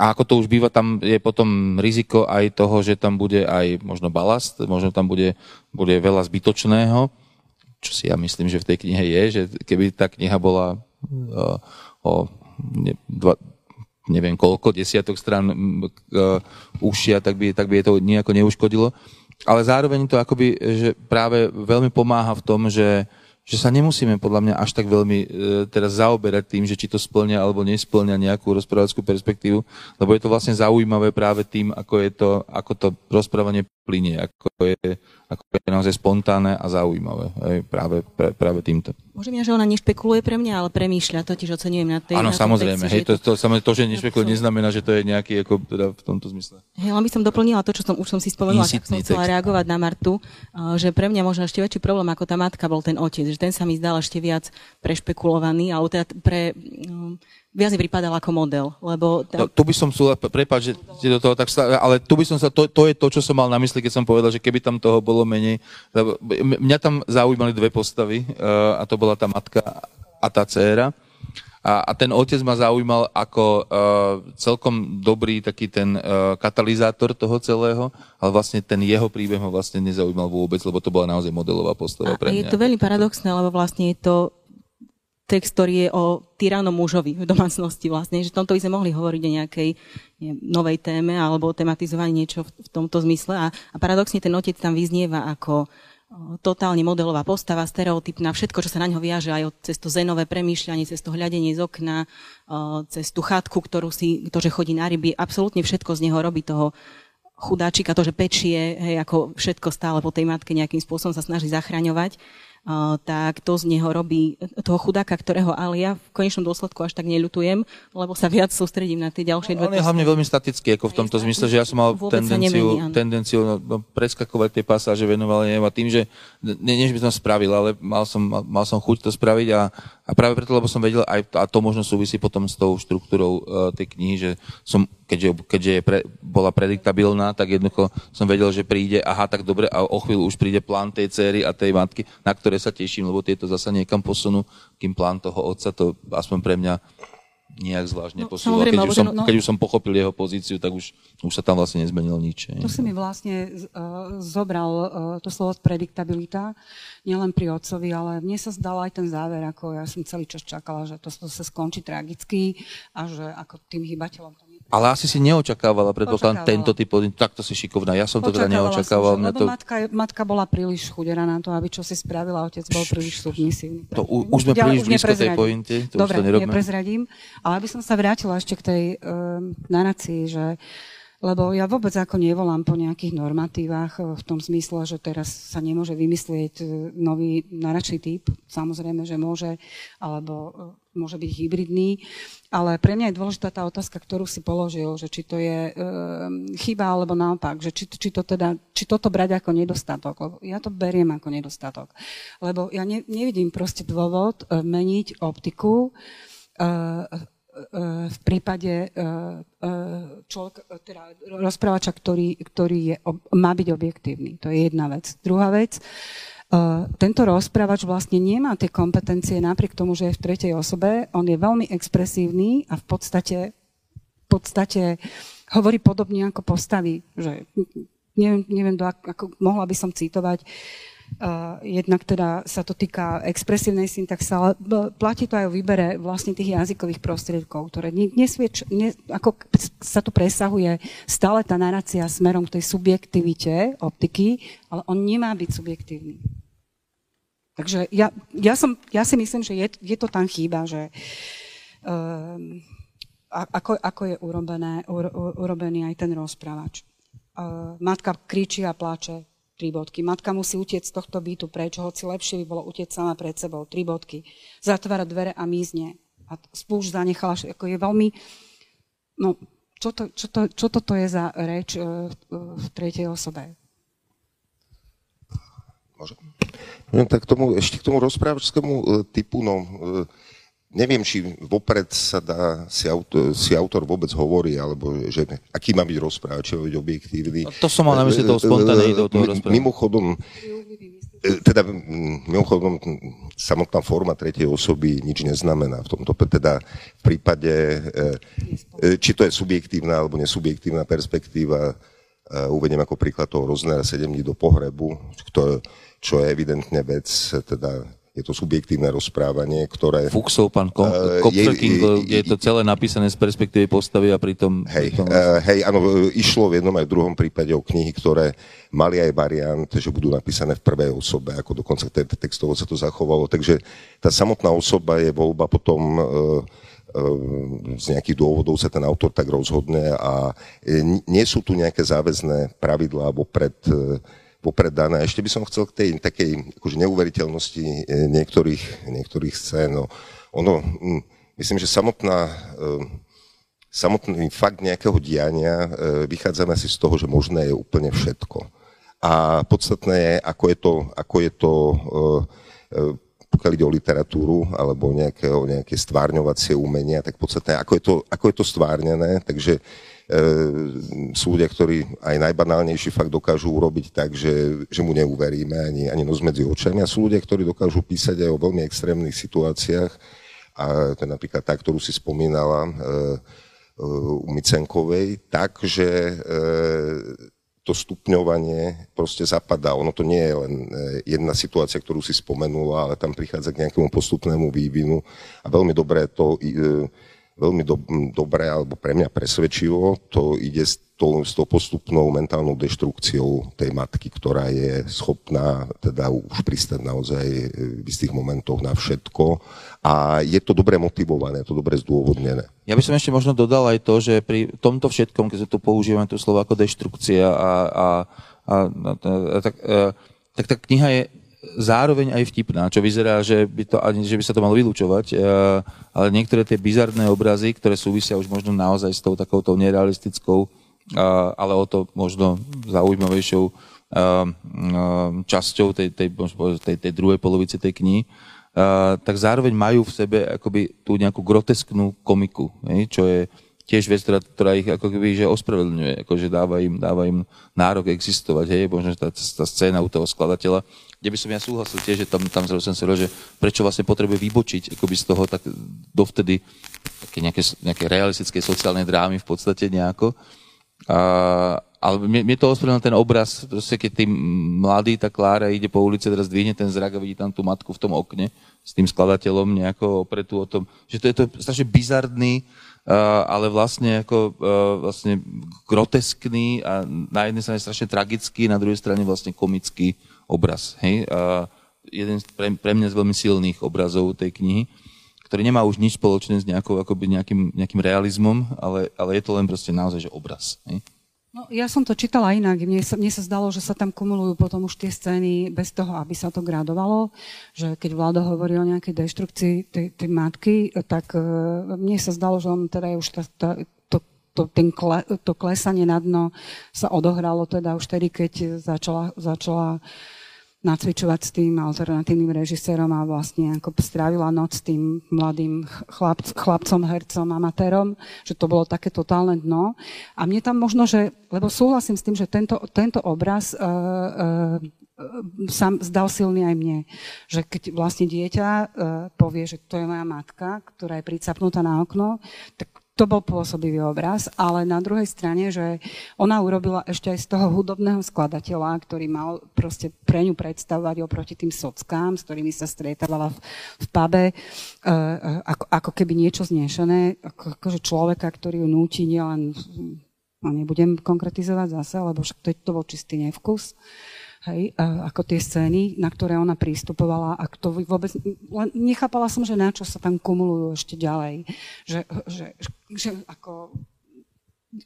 S1: a ako to už býva, tam je potom riziko aj toho, že tam bude aj možno balast, možno tam bude, bude veľa zbytočného, čo si ja myslím, že v tej knihe je, že keby tá kniha bola uh, o ne, dva, neviem koľko, desiatok strán uh, užšia, tak by, tak by je to nejako neuškodilo. Ale zároveň to akoby, že práve veľmi pomáha v tom, že že sa nemusíme podľa mňa až tak veľmi e, teraz zaoberať tým, že či to splňa alebo nesplňa nejakú rozprávackú perspektívu, lebo je to vlastne zaujímavé práve tým, ako je to, ako to rozprávanie plinie, ako je, ako je naozaj spontánne a zaujímavé. Aj práve, pre, práve týmto.
S3: Môžem ja, že ona nešpekuluje pre mňa, ale premýšľa, to tiež ocenujem na tej
S1: Áno, samozrejme. Hej, to, to, to, to, že nešpekuluje, neznamená, že to je nejaký, ako teda v tomto zmysle.
S3: Hej, len by som doplnila to, čo som už som si spomenula, tak som chcela reagovať na Martu, že pre mňa možno ešte väčší problém ako tá matka bol ten otec, že ten sa mi zdal ešte viac prešpekulovaný, alebo teda pre, viac mi pripadal ako model, lebo...
S1: Tá... No, tu by som súla, prepáč, že do toho tak ale tu by som sa, to, to je to, čo som mal na mysli, keď som povedal, že keby tam toho bolo menej, mňa tam zaujímali dve postavy, uh, a to bola tá matka a tá dcéra. A, a ten otec ma zaujímal ako uh, celkom dobrý taký ten uh, katalizátor toho celého, ale vlastne ten jeho príbeh ma vlastne nezaujímal vôbec, lebo to bola naozaj modelová postava a pre mňa.
S3: Je to veľmi paradoxné, lebo vlastne je to text, ktorý je o tyranom mužovi v domácnosti vlastne, že tomto by sme mohli hovoriť o nejakej nie, novej téme alebo o tematizovaní niečo v, v tomto zmysle. A, a paradoxne ten otec tam vyznieva ako totálne modelová postava, stereotypná, všetko, čo sa na ňo viaže, aj cez to zenové premýšľanie, cez to hľadenie z okna, cez tú chatku, ktorú si, to, že chodí na ryby, absolútne všetko z neho robí toho chudáčika, to, že pečie, hej, ako všetko stále po tej matke nejakým spôsobom sa snaží zachraňovať tak to z neho robí toho chudáka, ktorého ale ja v konečnom dôsledku až tak neľutujem, lebo sa viac sústredím na tie ďalšie
S1: dve. On je hlavne veľmi statický, ako v tomto zmysle, že ja som mal tendenciu, nemení, tendenciu no, no, preskakovať tie pasáže venovali a tým, že nie, než by som spravil, ale mal som, mal som chuť to spraviť a a práve preto, lebo som vedel, aj, a to možno súvisí potom s tou štruktúrou uh, tej knihy, že som, keďže, keďže je pre, bola prediktabilná, tak jednoducho som vedel, že príde, aha, tak dobre, a o chvíľu už príde plán tej cery a tej matky, na ktoré sa teším, lebo tieto zasa niekam posunú, kým plán toho otca, to aspoň pre mňa nejak zvlášť no, neposúval. Keď, už som, no, keď už som pochopil jeho pozíciu, tak už, už sa tam vlastne nezmenilo nič.
S2: To si mi vlastne uh, zobral uh, to slovo prediktabilita, nielen pri otcovi, ale mne sa zdal aj ten záver, ako ja som celý čas čakala, že to, to sa skončí tragicky a že ako tým hýbateľom to
S1: ale asi si neočakávala, predpokladám, tento typ, takto si šikovná. Ja som to teda neočakával.
S2: Som, lebo to... matka, matka bola príliš chudera na to, aby čo si spravila, otec bol príliš submisívny.
S1: To u, už sme príliš blízko tej pointe, to
S2: Dobre,
S1: už to nerobme.
S2: neprezradím. Ale aby som sa vrátila ešte k tej um, narácii, že lebo ja vôbec ako nevolám po nejakých normatívach e, v tom zmysle, že teraz sa nemôže vymyslieť e, nový naračný typ. Samozrejme, že môže, alebo e, môže byť hybridný. Ale pre mňa je dôležitá tá otázka, ktorú si položil, že či to je e, chyba alebo naopak, že či, či, to teda, či toto brať ako nedostatok. Lebo ja to beriem ako nedostatok. Lebo ja ne, nevidím proste dôvod meniť optiku e, v prípade e, e, človek, teda rozprávača, ktorý, ktorý je, má byť objektívny. To je jedna vec. Druhá vec, e, tento rozprávač vlastne nemá tie kompetencie napriek tomu, že je v tretej osobe. On je veľmi expresívny a v podstate, v podstate hovorí podobne ako postavy. Že neviem, neviem do, ako, mohla by som citovať Uh, jednak teda sa to týka expresívnej syntaxe, ale platí to aj o výbere vlastne tých jazykových prostriedkov, ktoré nesviedč, ne, ako sa tu presahuje stále tá narácia smerom k tej subjektivite optiky, ale on nemá byť subjektívny. Takže ja, ja, som, ja si myslím, že je, je to tam chýba, že uh, ako, ako je urobené, uro, urobený aj ten rozprávač. Uh, matka kričí a plače, tri bodky. Matka musí utiec z tohto bytu preč, hoci lepšie by bolo utiec sama pred sebou, tri bodky. Zatvára dvere a mizne. A spúšť zanechala, ako je veľmi... No, čo, to, čo, to, čo toto je za reč uh, v tretej osobe?
S4: Môžem? No, tak tomu, ešte k tomu rozprávačskému uh, typu, no, uh, neviem, či vopred sa dá, si, autor, si autor vôbec hovorí, alebo že aký má byť rozprávač, či má byť objektívny.
S1: No, to som mal na mysli toho spontáneitou toho.
S4: Mimochodom, e, teda mimochodom, samotná forma tretej osoby nič neznamená v tomto. Teda v prípade, e, e, či to je subjektívna alebo nesubjektívna perspektíva, uvediem ako príklad toho Roznera 7 dní do pohrebu, čo je evidentne vec, teda je to subjektívne rozprávanie, ktoré...
S1: Fuxov, pán Ko- uh, Kopferking, je, je, to celé napísané z perspektívy postavy a pritom...
S4: Hej, pritom... Uh, hej, áno, išlo v jednom aj v druhom prípade o knihy, ktoré mali aj variant, že budú napísané v prvej osobe, ako dokonca textovo sa to zachovalo. Takže tá samotná osoba je voľba potom uh, z nejakých dôvodov sa ten autor tak rozhodne a nie sú tu nejaké záväzné pravidlá alebo pred popredané. Ešte by som chcel k tej takej akože neuveriteľnosti e, niektorých, niektorých scén. No, ono, myslím, že samotná, e, samotný fakt nejakého diania, e, vychádzame si z toho, že možné je úplne všetko. A podstatné je, ako je to, ako je to pokiaľ ide o literatúru alebo nejaké, nejaké stvárňovacie umenia, tak podstatné, ako je to, ako je to stvárnené. Takže sú ľudia, ktorí aj najbanálnejší fakt dokážu urobiť tak, že, že mu neuveríme ani, ani nos medzi očami. A sú ľudia, ktorí dokážu písať aj o veľmi extrémnych situáciách. A to je napríklad tá, ktorú si spomínala e, e, u Micenkovej, tak, že to stupňovanie proste zapadá. Ono to nie je len jedna situácia, ktorú si spomenula, ale tam prichádza k nejakému postupnému vývinu a veľmi dobré to veľmi do, dobre alebo pre mňa presvedčivo, to ide s tou, s tou postupnou mentálnou deštrukciou tej matky, ktorá je schopná teda už pristať naozaj v istých momentoch na všetko a je to dobre motivované, to dobre zdôvodnené.
S1: Ja by som ešte možno dodal aj to, že pri tomto všetkom, keď sa tu používame to slovo ako deštrukcia a, a, a, a, a tak, a, tak tá kniha je zároveň aj vtipná, čo vyzerá, že by, to, že by sa to malo vylúčovať, eh, ale niektoré tie bizarné obrazy, ktoré súvisia už možno naozaj s tou takouto nerealistickou, eh, ale o to možno zaujímavejšou eh, časťou tej, tej, tej, tej druhej polovice tej knihy, tak zároveň majú v sebe akoby tú nejakú grotesknú komiku, čo je tiež vec, ktorá, ktorá ich ako keby že ospravedlňuje, akože dáva im, dáva im nárok existovať, hej, možno tá, tá scéna u toho skladateľa, kde by som ja súhlasil tiež, že tam, tam som si že prečo vlastne potrebuje vybočiť akoby z toho tak dovtedy také nejaké, nejaké realistické sociálne drámy v podstate nejako. A, ale mne, mne to ospravedlnil ten obraz, proste keď tým mladý, tá Klára ide po ulici, teraz dvihne ten zrak a vidí tam tú matku v tom okne s tým skladateľom nejako opretú o tom, že to je to strašne bizardný, Uh, ale vlastne ako uh, vlastne groteskný a na jednej strane strašne tragický, na druhej strane vlastne komický obraz. Hej? Uh, jeden pre, pre mňa z veľmi silných obrazov tej knihy, ktorý nemá už nič spoločné s nejakou, akoby nejakým, nejakým realizmom, ale, ale je to len proste naozaj že obraz. Hej?
S2: No, ja som to čítala inak. Mne sa, mne sa zdalo, že sa tam kumulujú potom už tie scény bez toho, aby sa to gradovalo. Že keď vláda hovorí o nejakej deštrukcii tej, tej matky, tak uh, mne sa zdalo, že on teda je už tá, tá, to, ten kle, to klesanie na dno sa odohralo teda už tedy, keď začala, začala nacvičovať s tým alternatívnym režisérom a vlastne ako strávila noc s tým mladým chlap, chlapcom, hercom, amatérom, že to bolo také totálne dno. A mne tam možno, že, lebo súhlasím s tým, že tento, tento obraz uh, uh, sa zdal silný aj mne. Že keď vlastne dieťa uh, povie, že to je moja matka, ktorá je pricapnutá na okno, tak to bol pôsobivý obraz, ale na druhej strane, že ona urobila ešte aj z toho hudobného skladateľa, ktorý mal proste pre ňu predstavovať oproti tým sockám, s ktorými sa stretávala v, v pube, uh, ako, ako keby niečo znešené, ako, akože človeka, ktorý ju núti nielen, no nebudem konkretizovať zase, lebo však to, to bol čistý nevkus, hej, ako tie scény, na ktoré ona prístupovala a to vôbec, len nechápala som, že na čo sa tam kumulujú ešte ďalej. Že, že, že ako,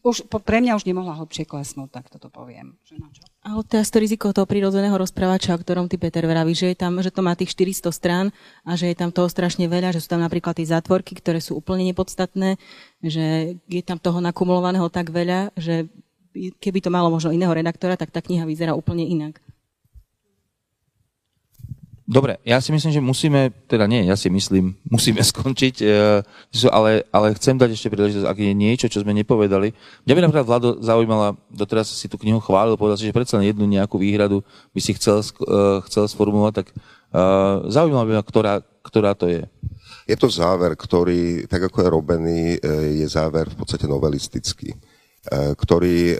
S2: už, pre mňa už nemohla hlbšie klesnúť, tak toto poviem. Že na čo?
S3: Ale teraz to riziko toho prírodzeného rozprávača, o ktorom ty, Peter, vraví, že, je tam, že to má tých 400 strán a že je tam toho strašne veľa, že sú tam napríklad tie zátvorky, ktoré sú úplne nepodstatné, že je tam toho nakumulovaného tak veľa, že keby to malo možno iného redaktora, tak tá kniha vyzerá úplne inak.
S1: Dobre, ja si myslím, že musíme, teda nie, ja si myslím, [LAUGHS] musíme skončiť, e, ale, ale chcem dať ešte príležitosť, ak je niečo, čo sme nepovedali. Mňa by napríklad Vlado zaujímala, doteraz si tú knihu chválil, povedal si, že predsa len jednu nejakú výhradu by si chcel, e, chcel sformulovať, tak uh, zaujímala by ma, ktorá, ktorá to je.
S4: Je to záver, ktorý, tak ako je robený, je záver v podstate novelistický, ktorý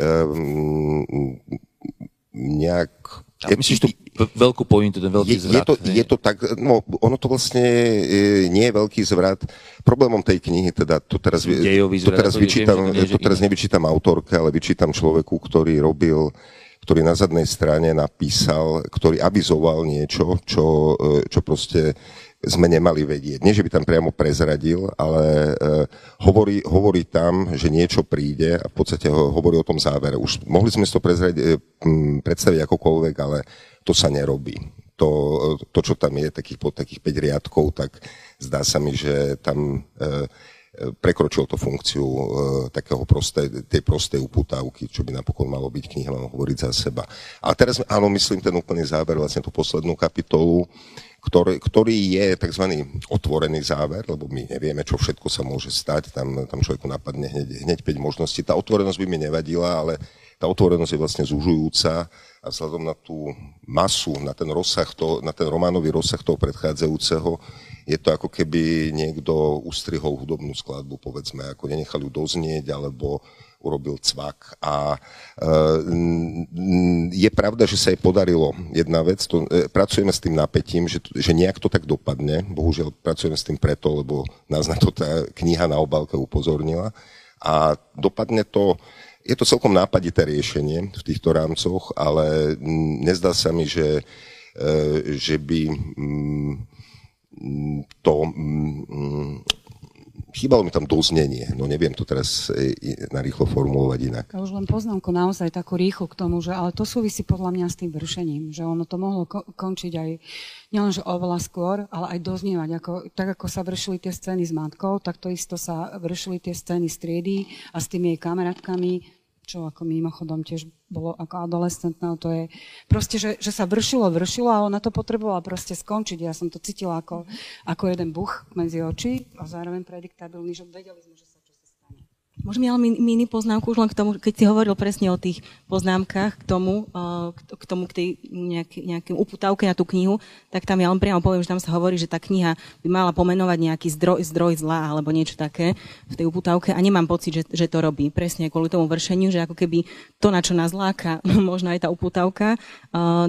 S4: nejak
S1: ja, myslíš tú veľkú pointu, ten veľký
S4: je, zvrat? Je to, je to tak, no ono to vlastne e, nie je veľký zvrat. Problémom tej knihy, teda to teraz,
S1: Dejový
S4: to teraz, vyčítam, viem, to teraz nevyčítam autorke, ale vyčítam človeku, ktorý robil ktorý na zadnej strane napísal, ktorý avizoval niečo, čo, e, čo proste sme nemali vedieť. Nie, že by tam priamo prezradil, ale uh, hovorí, hovorí tam, že niečo príde a v podstate ho, hovorí o tom závere. Už mohli sme si to prezradiť, uh, predstaviť akokoľvek, ale to sa nerobí. To, uh, to čo tam je, takých, po takých 5 riadkov, tak zdá sa mi, že tam prekročil to funkciu uh, takého prosté, tej prostej uputávky, čo by napokon malo byť kniha, mám hovoriť za seba. A teraz, áno, myslím ten úplný záver, vlastne tú poslednú kapitolu, ktorý, ktorý je tzv. otvorený záver, lebo my nevieme, čo všetko sa môže stať, tam, tam človeku napadne hneď, hneď 5 možností. Tá otvorenosť by mi nevadila, ale tá otvorenosť je vlastne zužujúca a vzhľadom na tú masu, na ten rozsah, to, na ten románový rozsah toho predchádzajúceho, je to ako keby niekto ustrihol hudobnú skladbu, povedzme, ako nenechal ju doznieť, alebo urobil cvak. A e, je pravda, že sa jej podarilo jedna vec, to, e, pracujeme s tým napätím, že, že nejak to tak dopadne, bohužiaľ pracujeme s tým preto, lebo nás na to tá kniha na obálke upozornila. A dopadne to, je to celkom nápadité riešenie v týchto rámcoch, ale nezdá sa mi, že, e, že by to chýbalo mi tam doznenie, no neviem to teraz e, narýchlo formulovať inak.
S2: Ja už len poznámku naozaj takú rýchlu k tomu, že ale to súvisí podľa mňa s tým vršením, že ono to mohlo ko- končiť aj nielenže oveľa skôr, ale aj doznievať. Ako, tak ako sa vršili tie scény s matkou, tak to isto sa vršili tie scény s triedy a s tými jej kamarátkami čo ako mimochodom tiež bolo ako adolescentná, to je proste, že, že sa vršilo, vršilo a ona to potrebovala proste skončiť. Ja som to cítila ako, ako jeden buch medzi oči a zároveň prediktabilný, že vedeli sme,
S3: Môžem ja ale mini poznámku už len k tomu, keď si hovoril presne o tých poznámkach k tomu, k tomu, k tej nejaký, nejakým uputávke na tú knihu, tak tam ja len priamo poviem, že tam sa hovorí, že tá kniha by mala pomenovať nejaký zdroj, zdroj zla alebo niečo také v tej uputávke a nemám pocit, že, že to robí. Presne kvôli tomu vršeniu, že ako keby to, na čo nás láka, [LAUGHS] možno aj tá uputávka,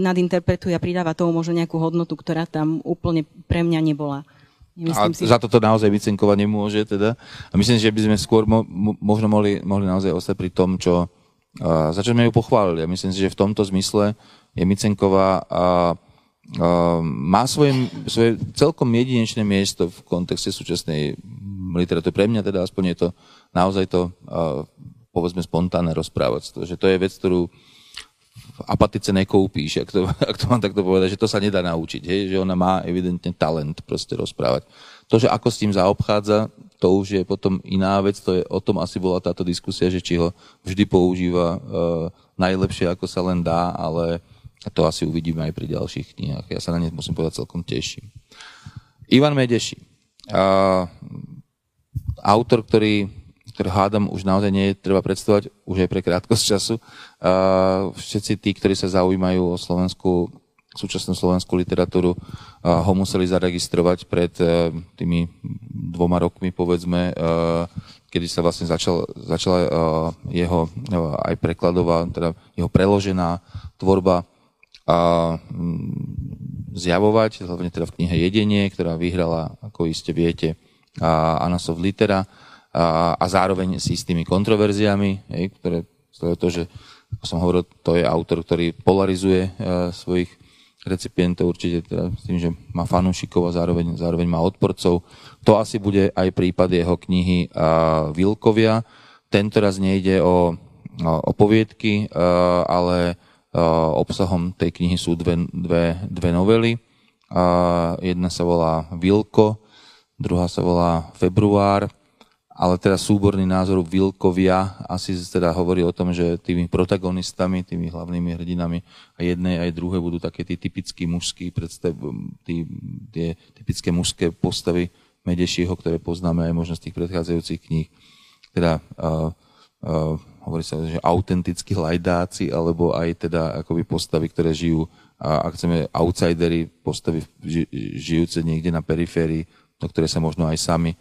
S3: nadinterpretuje a pridáva tomu možno nejakú hodnotu, ktorá tam úplne pre mňa nebola.
S1: Myslím a si... za toto naozaj vycenkovať nemôže teda. A myslím, že by sme skôr mo, možno mohli, mohli naozaj ostať pri tom, čo, uh, za čo sme ju pochválili. A myslím si, že v tomto zmysle je Micenková a uh, má svoje, svoje celkom jedinečné miesto v kontexte súčasnej literatúry. Pre mňa teda aspoň je to naozaj to, uh, povedzme, spontánne rozprávactvo. Že to je vec, ktorú v apatice nekoupíš, ak to, [LAUGHS] ak to mám takto povedať, že to sa nedá naučiť, hej? že ona má evidentne talent proste rozprávať. To, že ako s tým zaobchádza, to už je potom iná vec, to je, o tom asi bola táto diskusia, že či ho vždy používa uh, najlepšie, ako sa len dá, ale to asi uvidíme aj pri ďalších knihách. Ja sa na ne, musím povedať, celkom teším. Ivan Medeši. Uh, autor, ktorý ktoré hádam už naozaj nie je treba predstavovať, už aj pre krátkosť času. Všetci tí, ktorí sa zaujímajú o slovenskú, súčasnú slovenskú literatúru, ho museli zaregistrovať pred e, tými dvoma rokmi, povedzme, e, kedy sa vlastne začal, začala e, jeho aj prekladová, teda jeho preložená tvorba zjavovať, hlavne teda v knihe Jedenie, ktorá vyhrala, ako iste viete, Anasov Litera a, a zároveň s istými kontroverziami, hej, ktoré to, že ako som hovoril, to je autor, ktorý polarizuje uh, svojich recipientov určite teda s tým, že má fanúšikov a zároveň, zároveň má odporcov. To asi bude aj prípad jeho knihy uh, Vilkovia. Tento raz nejde o, o poviedky, uh, ale uh, obsahom tej knihy sú dve, dve, dve novely. Uh, jedna sa volá Vilko, druhá sa volá Február ale teda súborný názor Vilkovia asi teda hovorí o tom, že tými protagonistami, tými hlavnými hrdinami a jednej aj druhé budú také tí typickí mužskí predstav, tí, tie typické mužské postavy Medešieho, ktoré poznáme aj možno z tých predchádzajúcich kníh. Teda uh, uh, hovorí sa, že autentickí lajdáci, alebo aj teda akoby postavy, ktoré žijú, a ak chceme outsidery, postavy žijúce niekde na periférii, do ktoré sa možno aj sami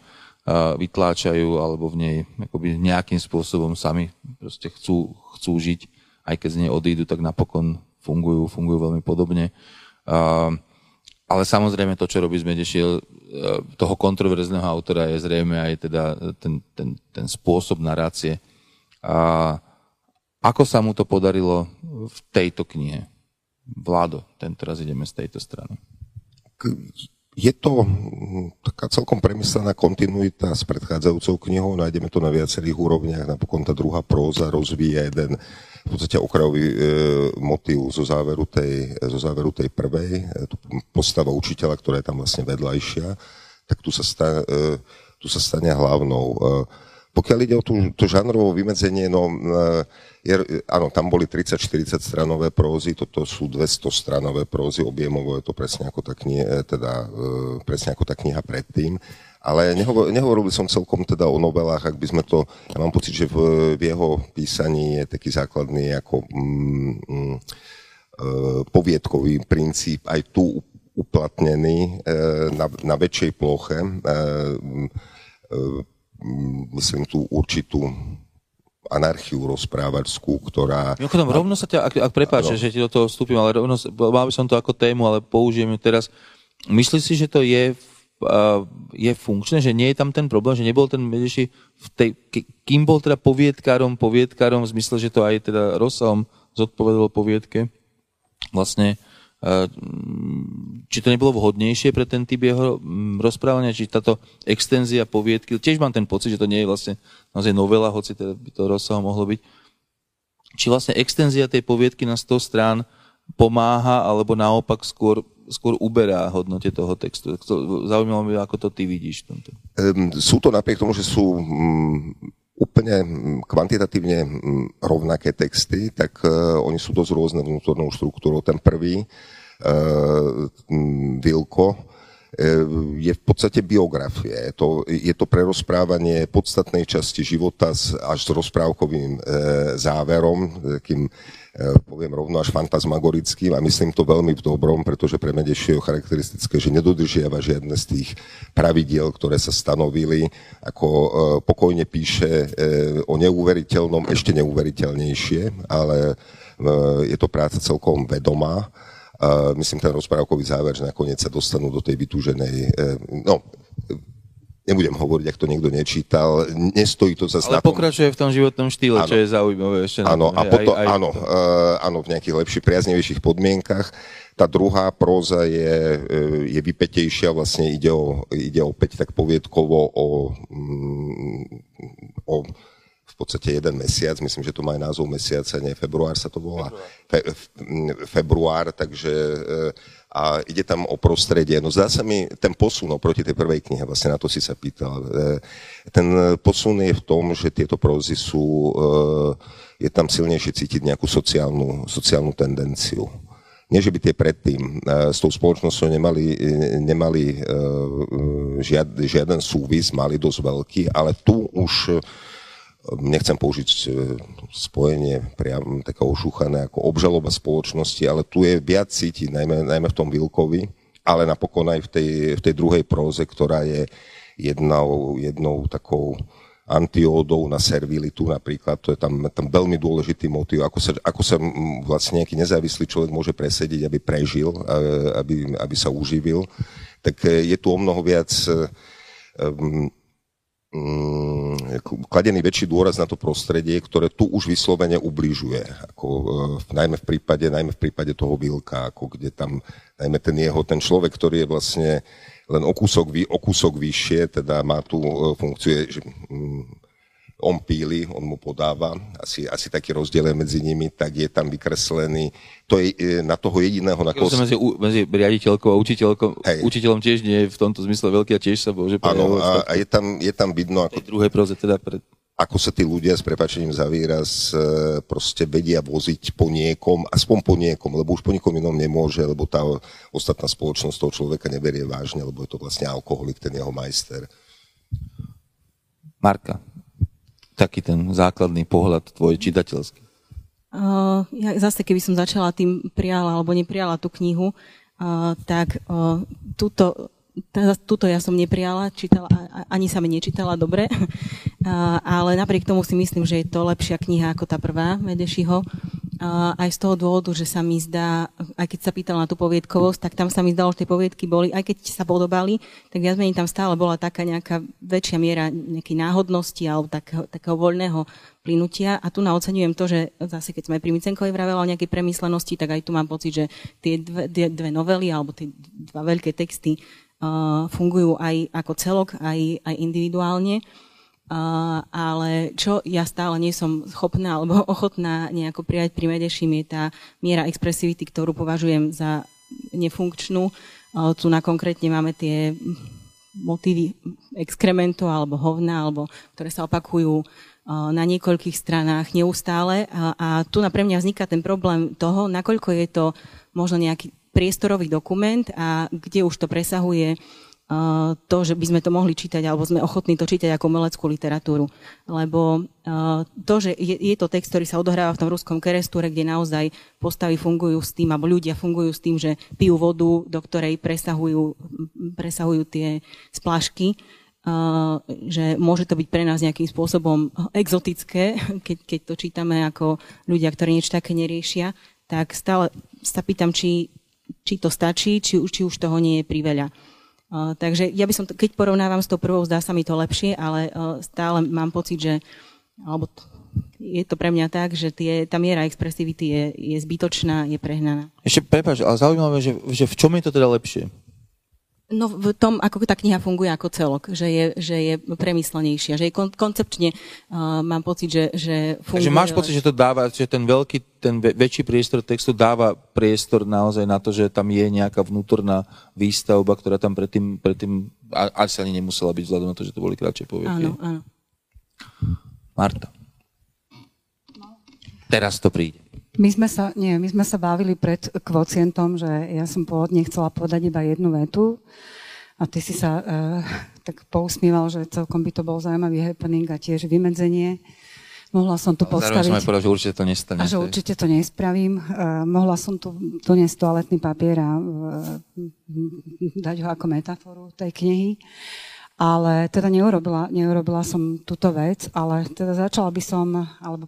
S1: vytláčajú alebo v nej akoby nejakým spôsobom sami proste chcú, chcú žiť, aj keď z nej odídu, tak napokon fungujú, fungujú veľmi podobne. Ale samozrejme to, čo robí Zmedešiel, e, toho kontroverzného autora je zrejme aj teda ten, ten, ten spôsob narácie. A ako sa mu to podarilo v tejto knihe? Vládo, ten teraz ideme z tejto strany
S4: je to mm, taká celkom premyslená kontinuita s predchádzajúcou knihou, nájdeme to na viacerých úrovniach, napokon tá druhá próza rozvíja jeden v podstate okrajový e, motív zo záveru, tej, zo záveru tej prvej, e, postava učiteľa, ktorá je tam vlastne vedľajšia, tak tu sa, sta, e, tu sa stane hlavnou. E, pokiaľ ide o tú, to žánrovo vymedzenie, no, je, áno, tam boli 30-40 stranové prózy, toto sú 200 stranové prózy, objemovo je to presne ako tá kniha, teda, presne ako tá kniha predtým. Ale nehovor, nehovoril by som celkom teda o novelách, ak by sme to, ja mám pocit, že v, v jeho písaní je taký základný ako mm, mm, poviedkový princíp aj tu uplatnený e, na, na väčšej ploche. E, e, myslím, tú určitú anarchiu rozprávačskú, ktorá...
S1: Mimochodom, rovno sa ťa, ak, ak prepáče, že ti do toho vstúpim, ale rovno, mal by som to ako tému, ale použijem ju teraz. Myslíš si, že to je, je funkčné, že nie je tam ten problém, že nebol ten Medeši v tej, kým bol teda poviedkárom, poviedkárom v zmysle, že to aj teda rozsahom zodpovedalo poviedke, vlastne či to nebolo vhodnejšie pre ten typ jeho mm, rozprávania, či táto extenzia poviedky, tiež mám ten pocit, že to nie je vlastne naozaj novela, hoci teda by to rozsahom mohlo byť, či vlastne extenzia tej poviedky na 100 strán pomáha, alebo naopak skôr, skôr uberá hodnote toho textu. Zaujímavé by, ako to ty vidíš.
S4: Um, sú to napriek tomu, že sú um, úplne kvantitatívne rovnaké texty, tak uh, oni sú dosť rôzne vnútornou štruktúrou. Ten prvý, uh, Vilko, je v podstate biografie. Je to, je to prerozprávanie podstatnej časti života až s rozprávkovým záverom, takým poviem rovno až fantasmagorickým a myslím to veľmi v dobrom, pretože pre Medešieho charakteristické, že nedodržiava žiadne z tých pravidiel, ktoré sa stanovili, ako e, pokojne píše e, o neuveriteľnom ešte neuveriteľnejšie, ale e, je to práca celkom vedomá. Myslím ten rozprávkový záver, že nakoniec sa dostanú do tej vytúženej, no, nebudem hovoriť, ak to niekto nečítal, nestojí to za
S1: Ale pokračuje v tom životnom štýle, ano. čo je zaujímavé ešte.
S4: Áno, a potom, aj, aj áno, uh, áno, v nejakých lepších, priaznevejších podmienkach. Tá druhá próza je, e, je vypetejšia, vlastne ide, o, ide opäť tak poviedkovo o, mm, o v podstate jeden mesiac, myslím, že to má aj názov mesiaca, nie február sa to volá, Fe, február, takže uh, a ide tam o prostredie. No zdá sa mi ten posun oproti tej prvej knihe, vlastne na to si sa pýtal. E, ten posun je v tom, že tieto prózy sú, e, je tam silnejšie cítiť nejakú sociálnu, sociálnu tendenciu. Nie, že by tie predtým e, s tou spoločnosťou nemali, nemali žiad, žiaden súvis, mali dosť veľký, ale tu už nechcem použiť e, spojenie priam také ošúchané ako obžaloba spoločnosti, ale tu je viac cítiť, najmä, najmä v tom Vilkovi, ale napokon aj v tej, v tej druhej próze, ktorá je jednou, jednou takou antiódou na servilitu napríklad, to je tam, tam veľmi dôležitý motiv, ako sa, ako sa vlastne nejaký nezávislý človek môže presediť, aby prežil, aby, aby sa uživil, tak e, je tu o mnoho viac um, kladený väčší dôraz na to prostredie, ktoré tu už vyslovene ubližuje. Ako, e, najmä, v prípade, najmä v prípade toho Vilka, ako kde tam najmä ten jeho, ten človek, ktorý je vlastne len o kúsok, o kúsok vyššie, teda má tú e, funkciu, že mm, on píli, on mu podáva, asi, asi taký rozdiel je medzi nimi, tak je tam vykreslený. To je e, na toho jediného, na koho...
S1: Medzi, medzi riaditeľkou a učiteľkou, Hej. učiteľom tiež nie je v tomto zmysle veľký a tiež sa bože
S4: Áno, a, a je, tam, je tam vidno, ako...
S1: druhej proze teda pred
S4: ako sa tí ľudia s prepačením za výraz e, proste vedia voziť po niekom, aspoň po niekom, lebo už po nikom inom nemôže, lebo tá ostatná spoločnosť toho človeka neberie vážne, lebo je to vlastne alkoholik, ten jeho majster.
S1: Marka, taký ten základný pohľad tvoj čitateľský?
S3: Uh, ja zase, keby som začala tým prijala alebo neprijala tú knihu, uh, tak uh, túto, ja som neprijala, čítala, ani sa mi nečítala dobre, uh, ale napriek tomu si myslím, že je to lepšia kniha ako tá prvá Medešiho aj z toho dôvodu, že sa mi zdá, aj keď sa pýtal na tú poviedkovosť, tak tam sa mi zdalo, že tie poviedky boli, aj keď sa podobali, tak viac menej tam stále bola taká nejaká väčšia miera nejakej náhodnosti alebo takého, takého voľného plynutia. A tu naocenujem to, že zase keď sme pri Micenkovej vravela o nejakej premyslenosti, tak aj tu mám pocit, že tie dve, dve, dve novely alebo tie dva veľké texty uh, fungujú aj ako celok, aj, aj individuálne. Uh, ale čo ja stále nie som schopná alebo [LAUGHS] ochotná nejako prijať pri Medešim je tá miera expresivity, ktorú považujem za nefunkčnú. Uh, tu na konkrétne máme tie motívy exkrementu alebo hovna, alebo ktoré sa opakujú uh, na niekoľkých stranách neustále. A, a tu na pre mňa vzniká ten problém toho, nakoľko je to možno nejaký priestorový dokument a kde už to presahuje to, že by sme to mohli čítať, alebo sme ochotní to čítať ako umeleckú literatúru. Lebo to, že je, to text, ktorý sa odohráva v tom ruskom kerestúre, kde naozaj postavy fungujú s tým, alebo ľudia fungujú s tým, že pijú vodu, do ktorej presahujú, presahujú tie splašky, že môže to byť pre nás nejakým spôsobom exotické, [LAUGHS] keď, keď to čítame ako ľudia, ktorí niečo také neriešia, tak stále sa pýtam, či, či to stačí, či, či už toho nie je priveľa. Uh, takže ja by som, keď porovnávam s tou prvou, zdá sa mi to lepšie, ale uh, stále mám pocit, že alebo je to pre mňa tak, že tie, tá miera expresivity je, je zbytočná, je prehnaná.
S1: Ešte prepáč, ale zaujímavé, že, že v čom je to teda lepšie?
S3: No v tom, ako tá kniha funguje ako celok, že je, že je premyslenejšia, že je kon, koncepčne, uh, mám pocit, že, že
S1: funguje... Takže máš pocit, že to dáva, že ten veľký, ten väčší priestor textu dáva priestor naozaj na to, že tam je nejaká vnútorná výstavba, ktorá tam predtým, predtým asi ani nemusela byť vzhľadom na to, že to boli kratšie poviedky.
S3: Áno, áno.
S1: Marta. Teraz to príde.
S2: My sme sa, nie, my sme sa bavili pred kvocientom, že ja som pôvodne chcela povedať iba jednu vetu a ty si sa uh, tak pousmíval, že celkom by to bol zaujímavý happening a tiež vymedzenie. Mohla som tu postaviť...
S1: Zároveň som povedal, že určite to nestane.
S2: A že určite to nespravím. Uh, mohla som tu doniesť toaletný papier a uh, dať ho ako metaforu tej knihy. Ale teda neurobila, neurobila som túto vec, ale teda začala by som, alebo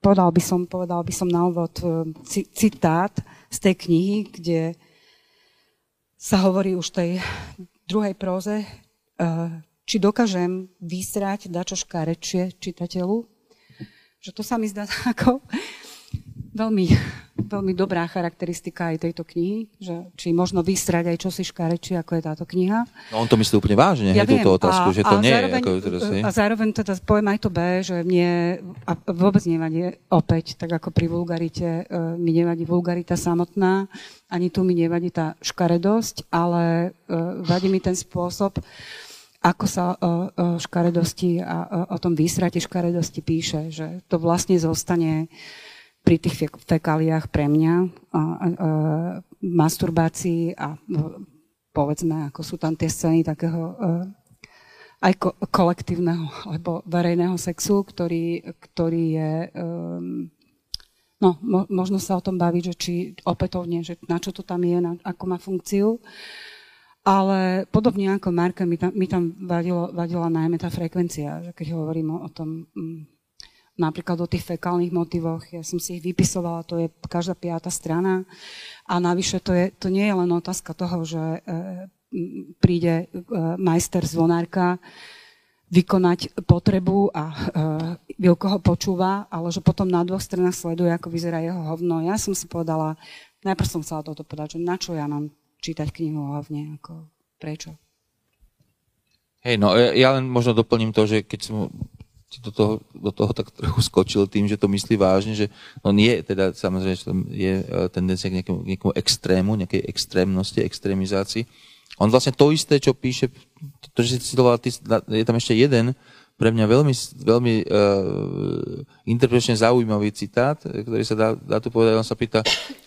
S2: povedal by som, povedal by som na úvod e, citát z tej knihy, kde sa hovorí už tej druhej próze, e, či dokážem vysrať dačo škarečie čitateľu. Že to sa mi zdá [LAUGHS] ako veľmi, veľmi dobrá charakteristika aj tejto knihy, že či možno vysrať aj čosi škarečí, ako je táto kniha.
S1: No on to myslí úplne vážne, ja hej, túto otázku, a, že to
S2: a
S1: nie
S2: zároveň,
S1: je. Ako teraz, hej.
S2: A zároveň teda poviem aj to B, že mne a vôbec nevadí opäť, tak ako pri vulgarite, uh, mi nevadí vulgarita samotná, ani tu mi nevadí tá škaredosť, ale uh, vadí mi ten spôsob, ako sa o, o škaredosti a o, o tom výsrate škaredosti píše, že to vlastne zostane pri tých fekáliách pre mňa, a, a, a, masturbácii a povedzme, ako sú tam tie scény takého a, aj ko, kolektívneho alebo verejného sexu, ktorý, ktorý je... Um, no, mo, možno sa o tom baviť, že či opätovne, že na čo to tam je, na, ako má funkciu. Ale podobne ako Marka, mi tam, mi tam vadilo, vadila najmä tá frekvencia, že keď hovorím o, o tom, um, napríklad o tých fekálnych motivoch. Ja som si ich vypisovala, to je každá piata strana. A navyše to, je, to nie je len otázka toho, že e, príde e, majster zvonárka vykonať potrebu a e, Vilko ho počúva, ale že potom na dvoch stranách sleduje, ako vyzerá jeho hovno. Ja som si povedala, najprv som chcela toto povedať, že na čo ja mám čítať knihu o hovne, ako prečo?
S1: Hej, no ja len možno doplním to, že keď som do toho, do toho tak trochu skočil tým, že to myslí vážne, že on je teda samozrejme, že je e, tendencia k nejakému, nejakému extrému, nejakej extrémnosti, extrémizácii. On vlastne to isté, čo píše, to, že si citoval, je tam ešte jeden, pre mňa veľmi, veľmi uh, interpretačne zaujímavý citát, ktorý sa dá, dá tu povedať, on sa pýta,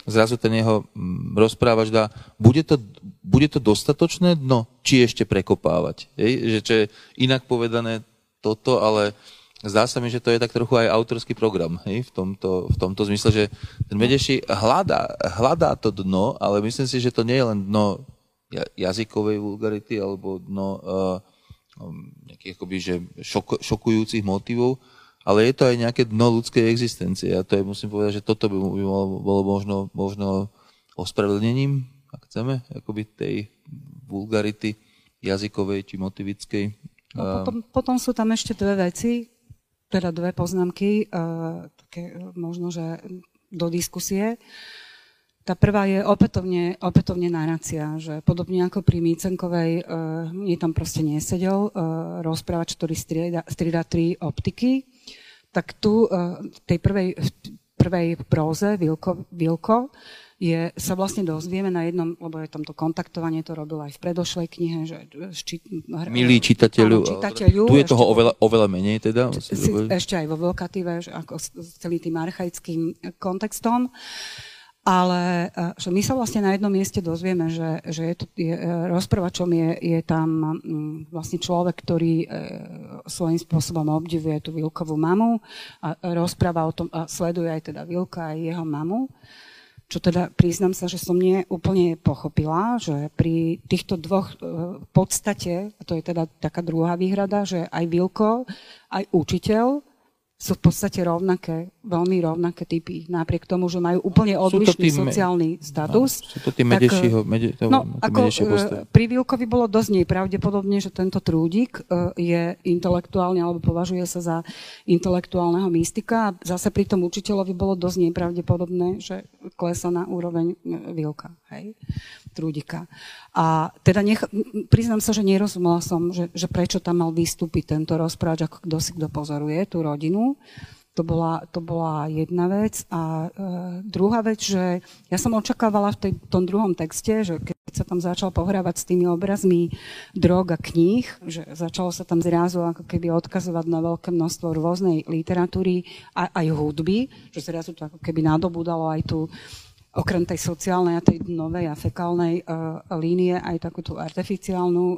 S1: zrazu ten jeho mm, rozprávač dá, bude to, bude to dostatočné dno, či ešte prekopávať. Hej? Že, čo je inak povedané, toto, ale zdá sa mi, že to je tak trochu aj autorský program hej, v, tomto, v tomto zmysle, že ten Medeši hľadá, hľadá to dno, ale myslím si, že to nie je len dno jazykovej vulgarity alebo dno uh, nejakých akoby, že šok, šokujúcich motivov, ale je to aj nejaké dno ľudskej existencie. A to je, musím povedať, že toto by, by bolo možno, možno ospravedlnením, ak chceme, akoby tej vulgarity jazykovej či motivickej
S2: No, potom, potom sú tam ešte dve veci, teda dve poznámky, uh, také možno, že do diskusie. Tá prvá je opätovne, opätovne narácia, že podobne ako pri Mícenkovej, mne tam proste nesedel rozprávač, ktorý strieda, strieda tri optiky, tak tu tej prvej, v prvej próze Vilko, Vilko je, sa vlastne dozvieme na jednom, lebo je tam to kontaktovanie, to robil aj v predošlej knihe, že či,
S1: Milý čitateľu, áno, čitateľu tu je toho oveľa, oveľa menej teda.
S2: Si, ešte aj vo Vlkatíve, že ako s celým tým archaickým kontextom. Ale že my sa vlastne na jednom mieste dozvieme, že, že je to, je, rozprávačom je, je tam m, vlastne človek, ktorý e, svojím spôsobom obdivuje tú Vilkovú mamu a rozpráva o tom, a sleduje aj teda Vilka aj jeho mamu čo teda priznám sa, že som nie úplne pochopila, že pri týchto dvoch v e, podstate, a to je teda taká druhá výhrada, že aj Vilko, aj učiteľ sú v podstate rovnaké, veľmi rovnaké typy, napriek tomu, že majú úplne odlišný sociálny status.
S1: No, sú to tí medešího, mede, to,
S2: no, ako, e, pri Vilkovi bolo dosť pravdepodobne, že tento trúdik e, je intelektuálne, alebo považuje sa za intelektuálneho mystika. A zase pri tom učiteľovi bolo dosť nepravdepodobné, že klesa na úroveň e, Vilka, hej, trúdika. A teda nech, priznám sa, že nerozumela som, že, že prečo tam mal vystúpiť tento rozprávač, ako kto si kto pozoruje tú rodinu. To bola, to bola jedna vec. A e, druhá vec, že ja som očakávala v tej, tom druhom texte, že keď sa tam začal pohrávať s tými obrazmi drog a kníh, že začalo sa tam zrazu ako keby odkazovať na veľké množstvo rôznej literatúry a aj hudby, že zrazu to ako keby nadobúdalo aj tú okrem tej sociálnej a tej novej a fekálnej uh, línie aj takú tú artificiálnu uh,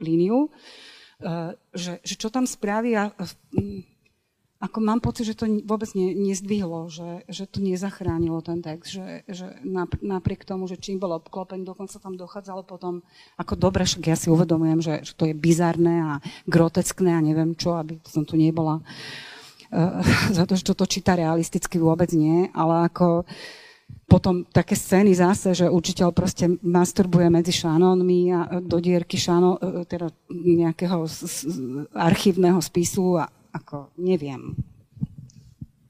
S2: líniu, uh, že, že čo tam spravia, uh, ako mám pocit, že to vôbec ne, nezdvihlo, že, že to nezachránilo ten text, že, že napriek tomu, že čím bolo obklopený, dokonca tam dochádzalo potom, ako dobre, však ja si uvedomujem, že, že to je bizarné a groteskné a neviem čo, aby som tu nebola. uh, [LAUGHS] za to, že toto číta realisticky vôbec nie, ale ako potom také scény zase, že učiteľ proste masturbuje medzi šanónmi a do dierky šano, e, teda nejakého archívneho spisu a ako neviem.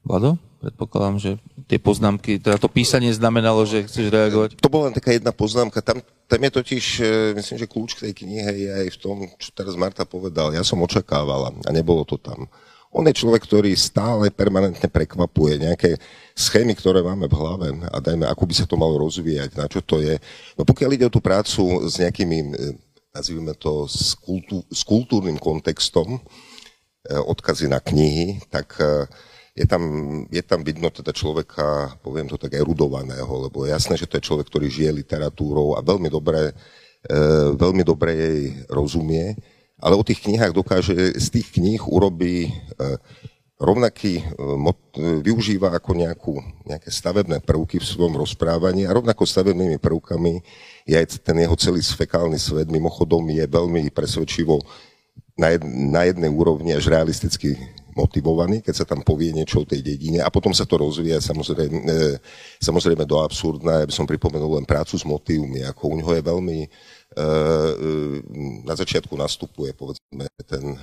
S1: Vlado, predpokladám, že tie poznámky, teda to písanie znamenalo, že chceš reagovať?
S4: To bola len taká jedna poznámka. Tam, tam je totiž, myslím, že kľúč k tej knihe je aj v tom, čo teraz Marta povedal. Ja som očakávala a nebolo to tam. On je človek, ktorý stále permanentne prekvapuje nejaké schémy, ktoré máme v hlave a dajme, ako by sa to malo rozvíjať, na čo to je. No pokiaľ ide o tú prácu s nejakými, e, nazvime to, s, kultú, s kultúrnym kontextom, E, odkazy na knihy, tak e, je tam, je tam vidno teda človeka, poviem to tak, erudovaného, lebo je jasné, že to je človek, ktorý žije literatúrou a veľmi dobre, veľmi dobre jej rozumie, ale o tých knihách dokáže, z tých kníh urobí rovnaký, využíva ako nejakú, nejaké stavebné prvky v svojom rozprávaní a rovnako stavebnými prvkami je aj ten jeho celý fekálny svet, mimochodom je veľmi presvedčivo na, jed, na jednej úrovni až realisticky motivovaný, keď sa tam povie niečo o tej dedine. A potom sa to rozvíja samozrejme, e, samozrejme do absurdna. Ja by som pripomenul len prácu s motívmi, ako u neho je veľmi, e, e, na začiatku nastupuje povedzme ten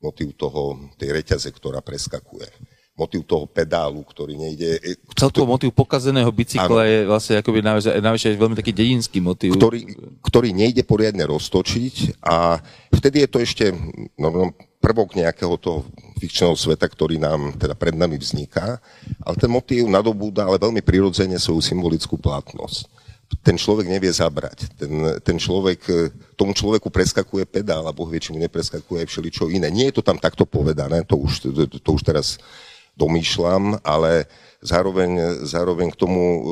S4: motív toho, tej reťaze, ktorá preskakuje. Motív toho pedálu, ktorý nejde...
S1: Celkovo motív pokazeného bicykla ano, je vlastne akoby navyše veľmi taký dedinský motív.
S4: Ktorý, ktorý nejde poriadne roztočiť a vtedy je to ešte no, no, prvok nejakého toho fikčného sveta, ktorý nám teda pred nami vzniká, ale ten motív nadobúda ale veľmi prirodzene svoju symbolickú platnosť ten človek nevie zabrať. Ten, ten človek, tomu človeku preskakuje pedál a Boh vie, či mu nepreskakuje aj všeličo iné. Nie je to tam takto povedané, to už, to, to už teraz domýšľam, ale zároveň, zároveň k tomu uh,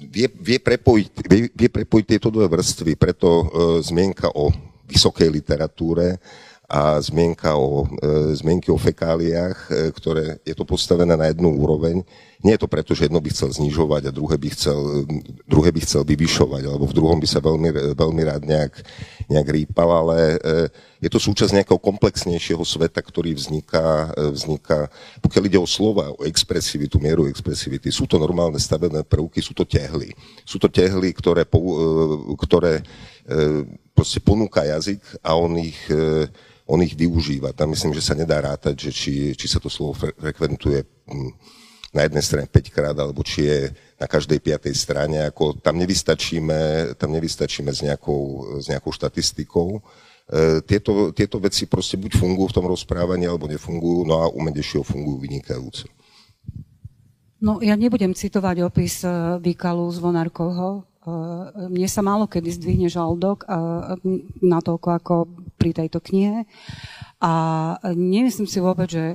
S4: vie, vie, prepojiť, vie, vie prepojiť tieto dve vrstvy, preto uh, zmienka o vysokej literatúre a zmienka o, e, zmienky o fekáliách, e, ktoré je to postavené na jednu úroveň. Nie je to preto, že jedno by chcel znižovať a druhé by chcel, druhé by chcel vyvyšovať, alebo v druhom by sa veľmi, veľmi rád nejak, nejak rýpal, ale e, je to súčasť nejakého komplexnejšieho sveta, ktorý vzniká, e, vzniká, pokiaľ ide o slova, o expresivitu, mieru expresivity. Sú to normálne stavebné prvky, sú to tehly. Sú to tehly, ktoré, e, ktoré proste ponúka jazyk a on ich on ich využíva. Tam myslím, že sa nedá rátať, že či, či sa to slovo frekventuje hm, na jednej strane 5 krát, alebo či je na každej piatej strane. Ako tam, nevystačíme, tam nevystačíme s nejakou, s nejakou štatistikou. E, tieto, tieto veci proste buď fungujú v tom rozprávaní, alebo nefungujú, no a u Medešiho fungujú vynikajúce.
S2: No, ja nebudem citovať opis uh, Vikalu z Vonárkovho. Uh, mne sa málo kedy zdvihne žalúdok uh, na toľko ako pri tejto knihe. A nemyslím si vôbec, že,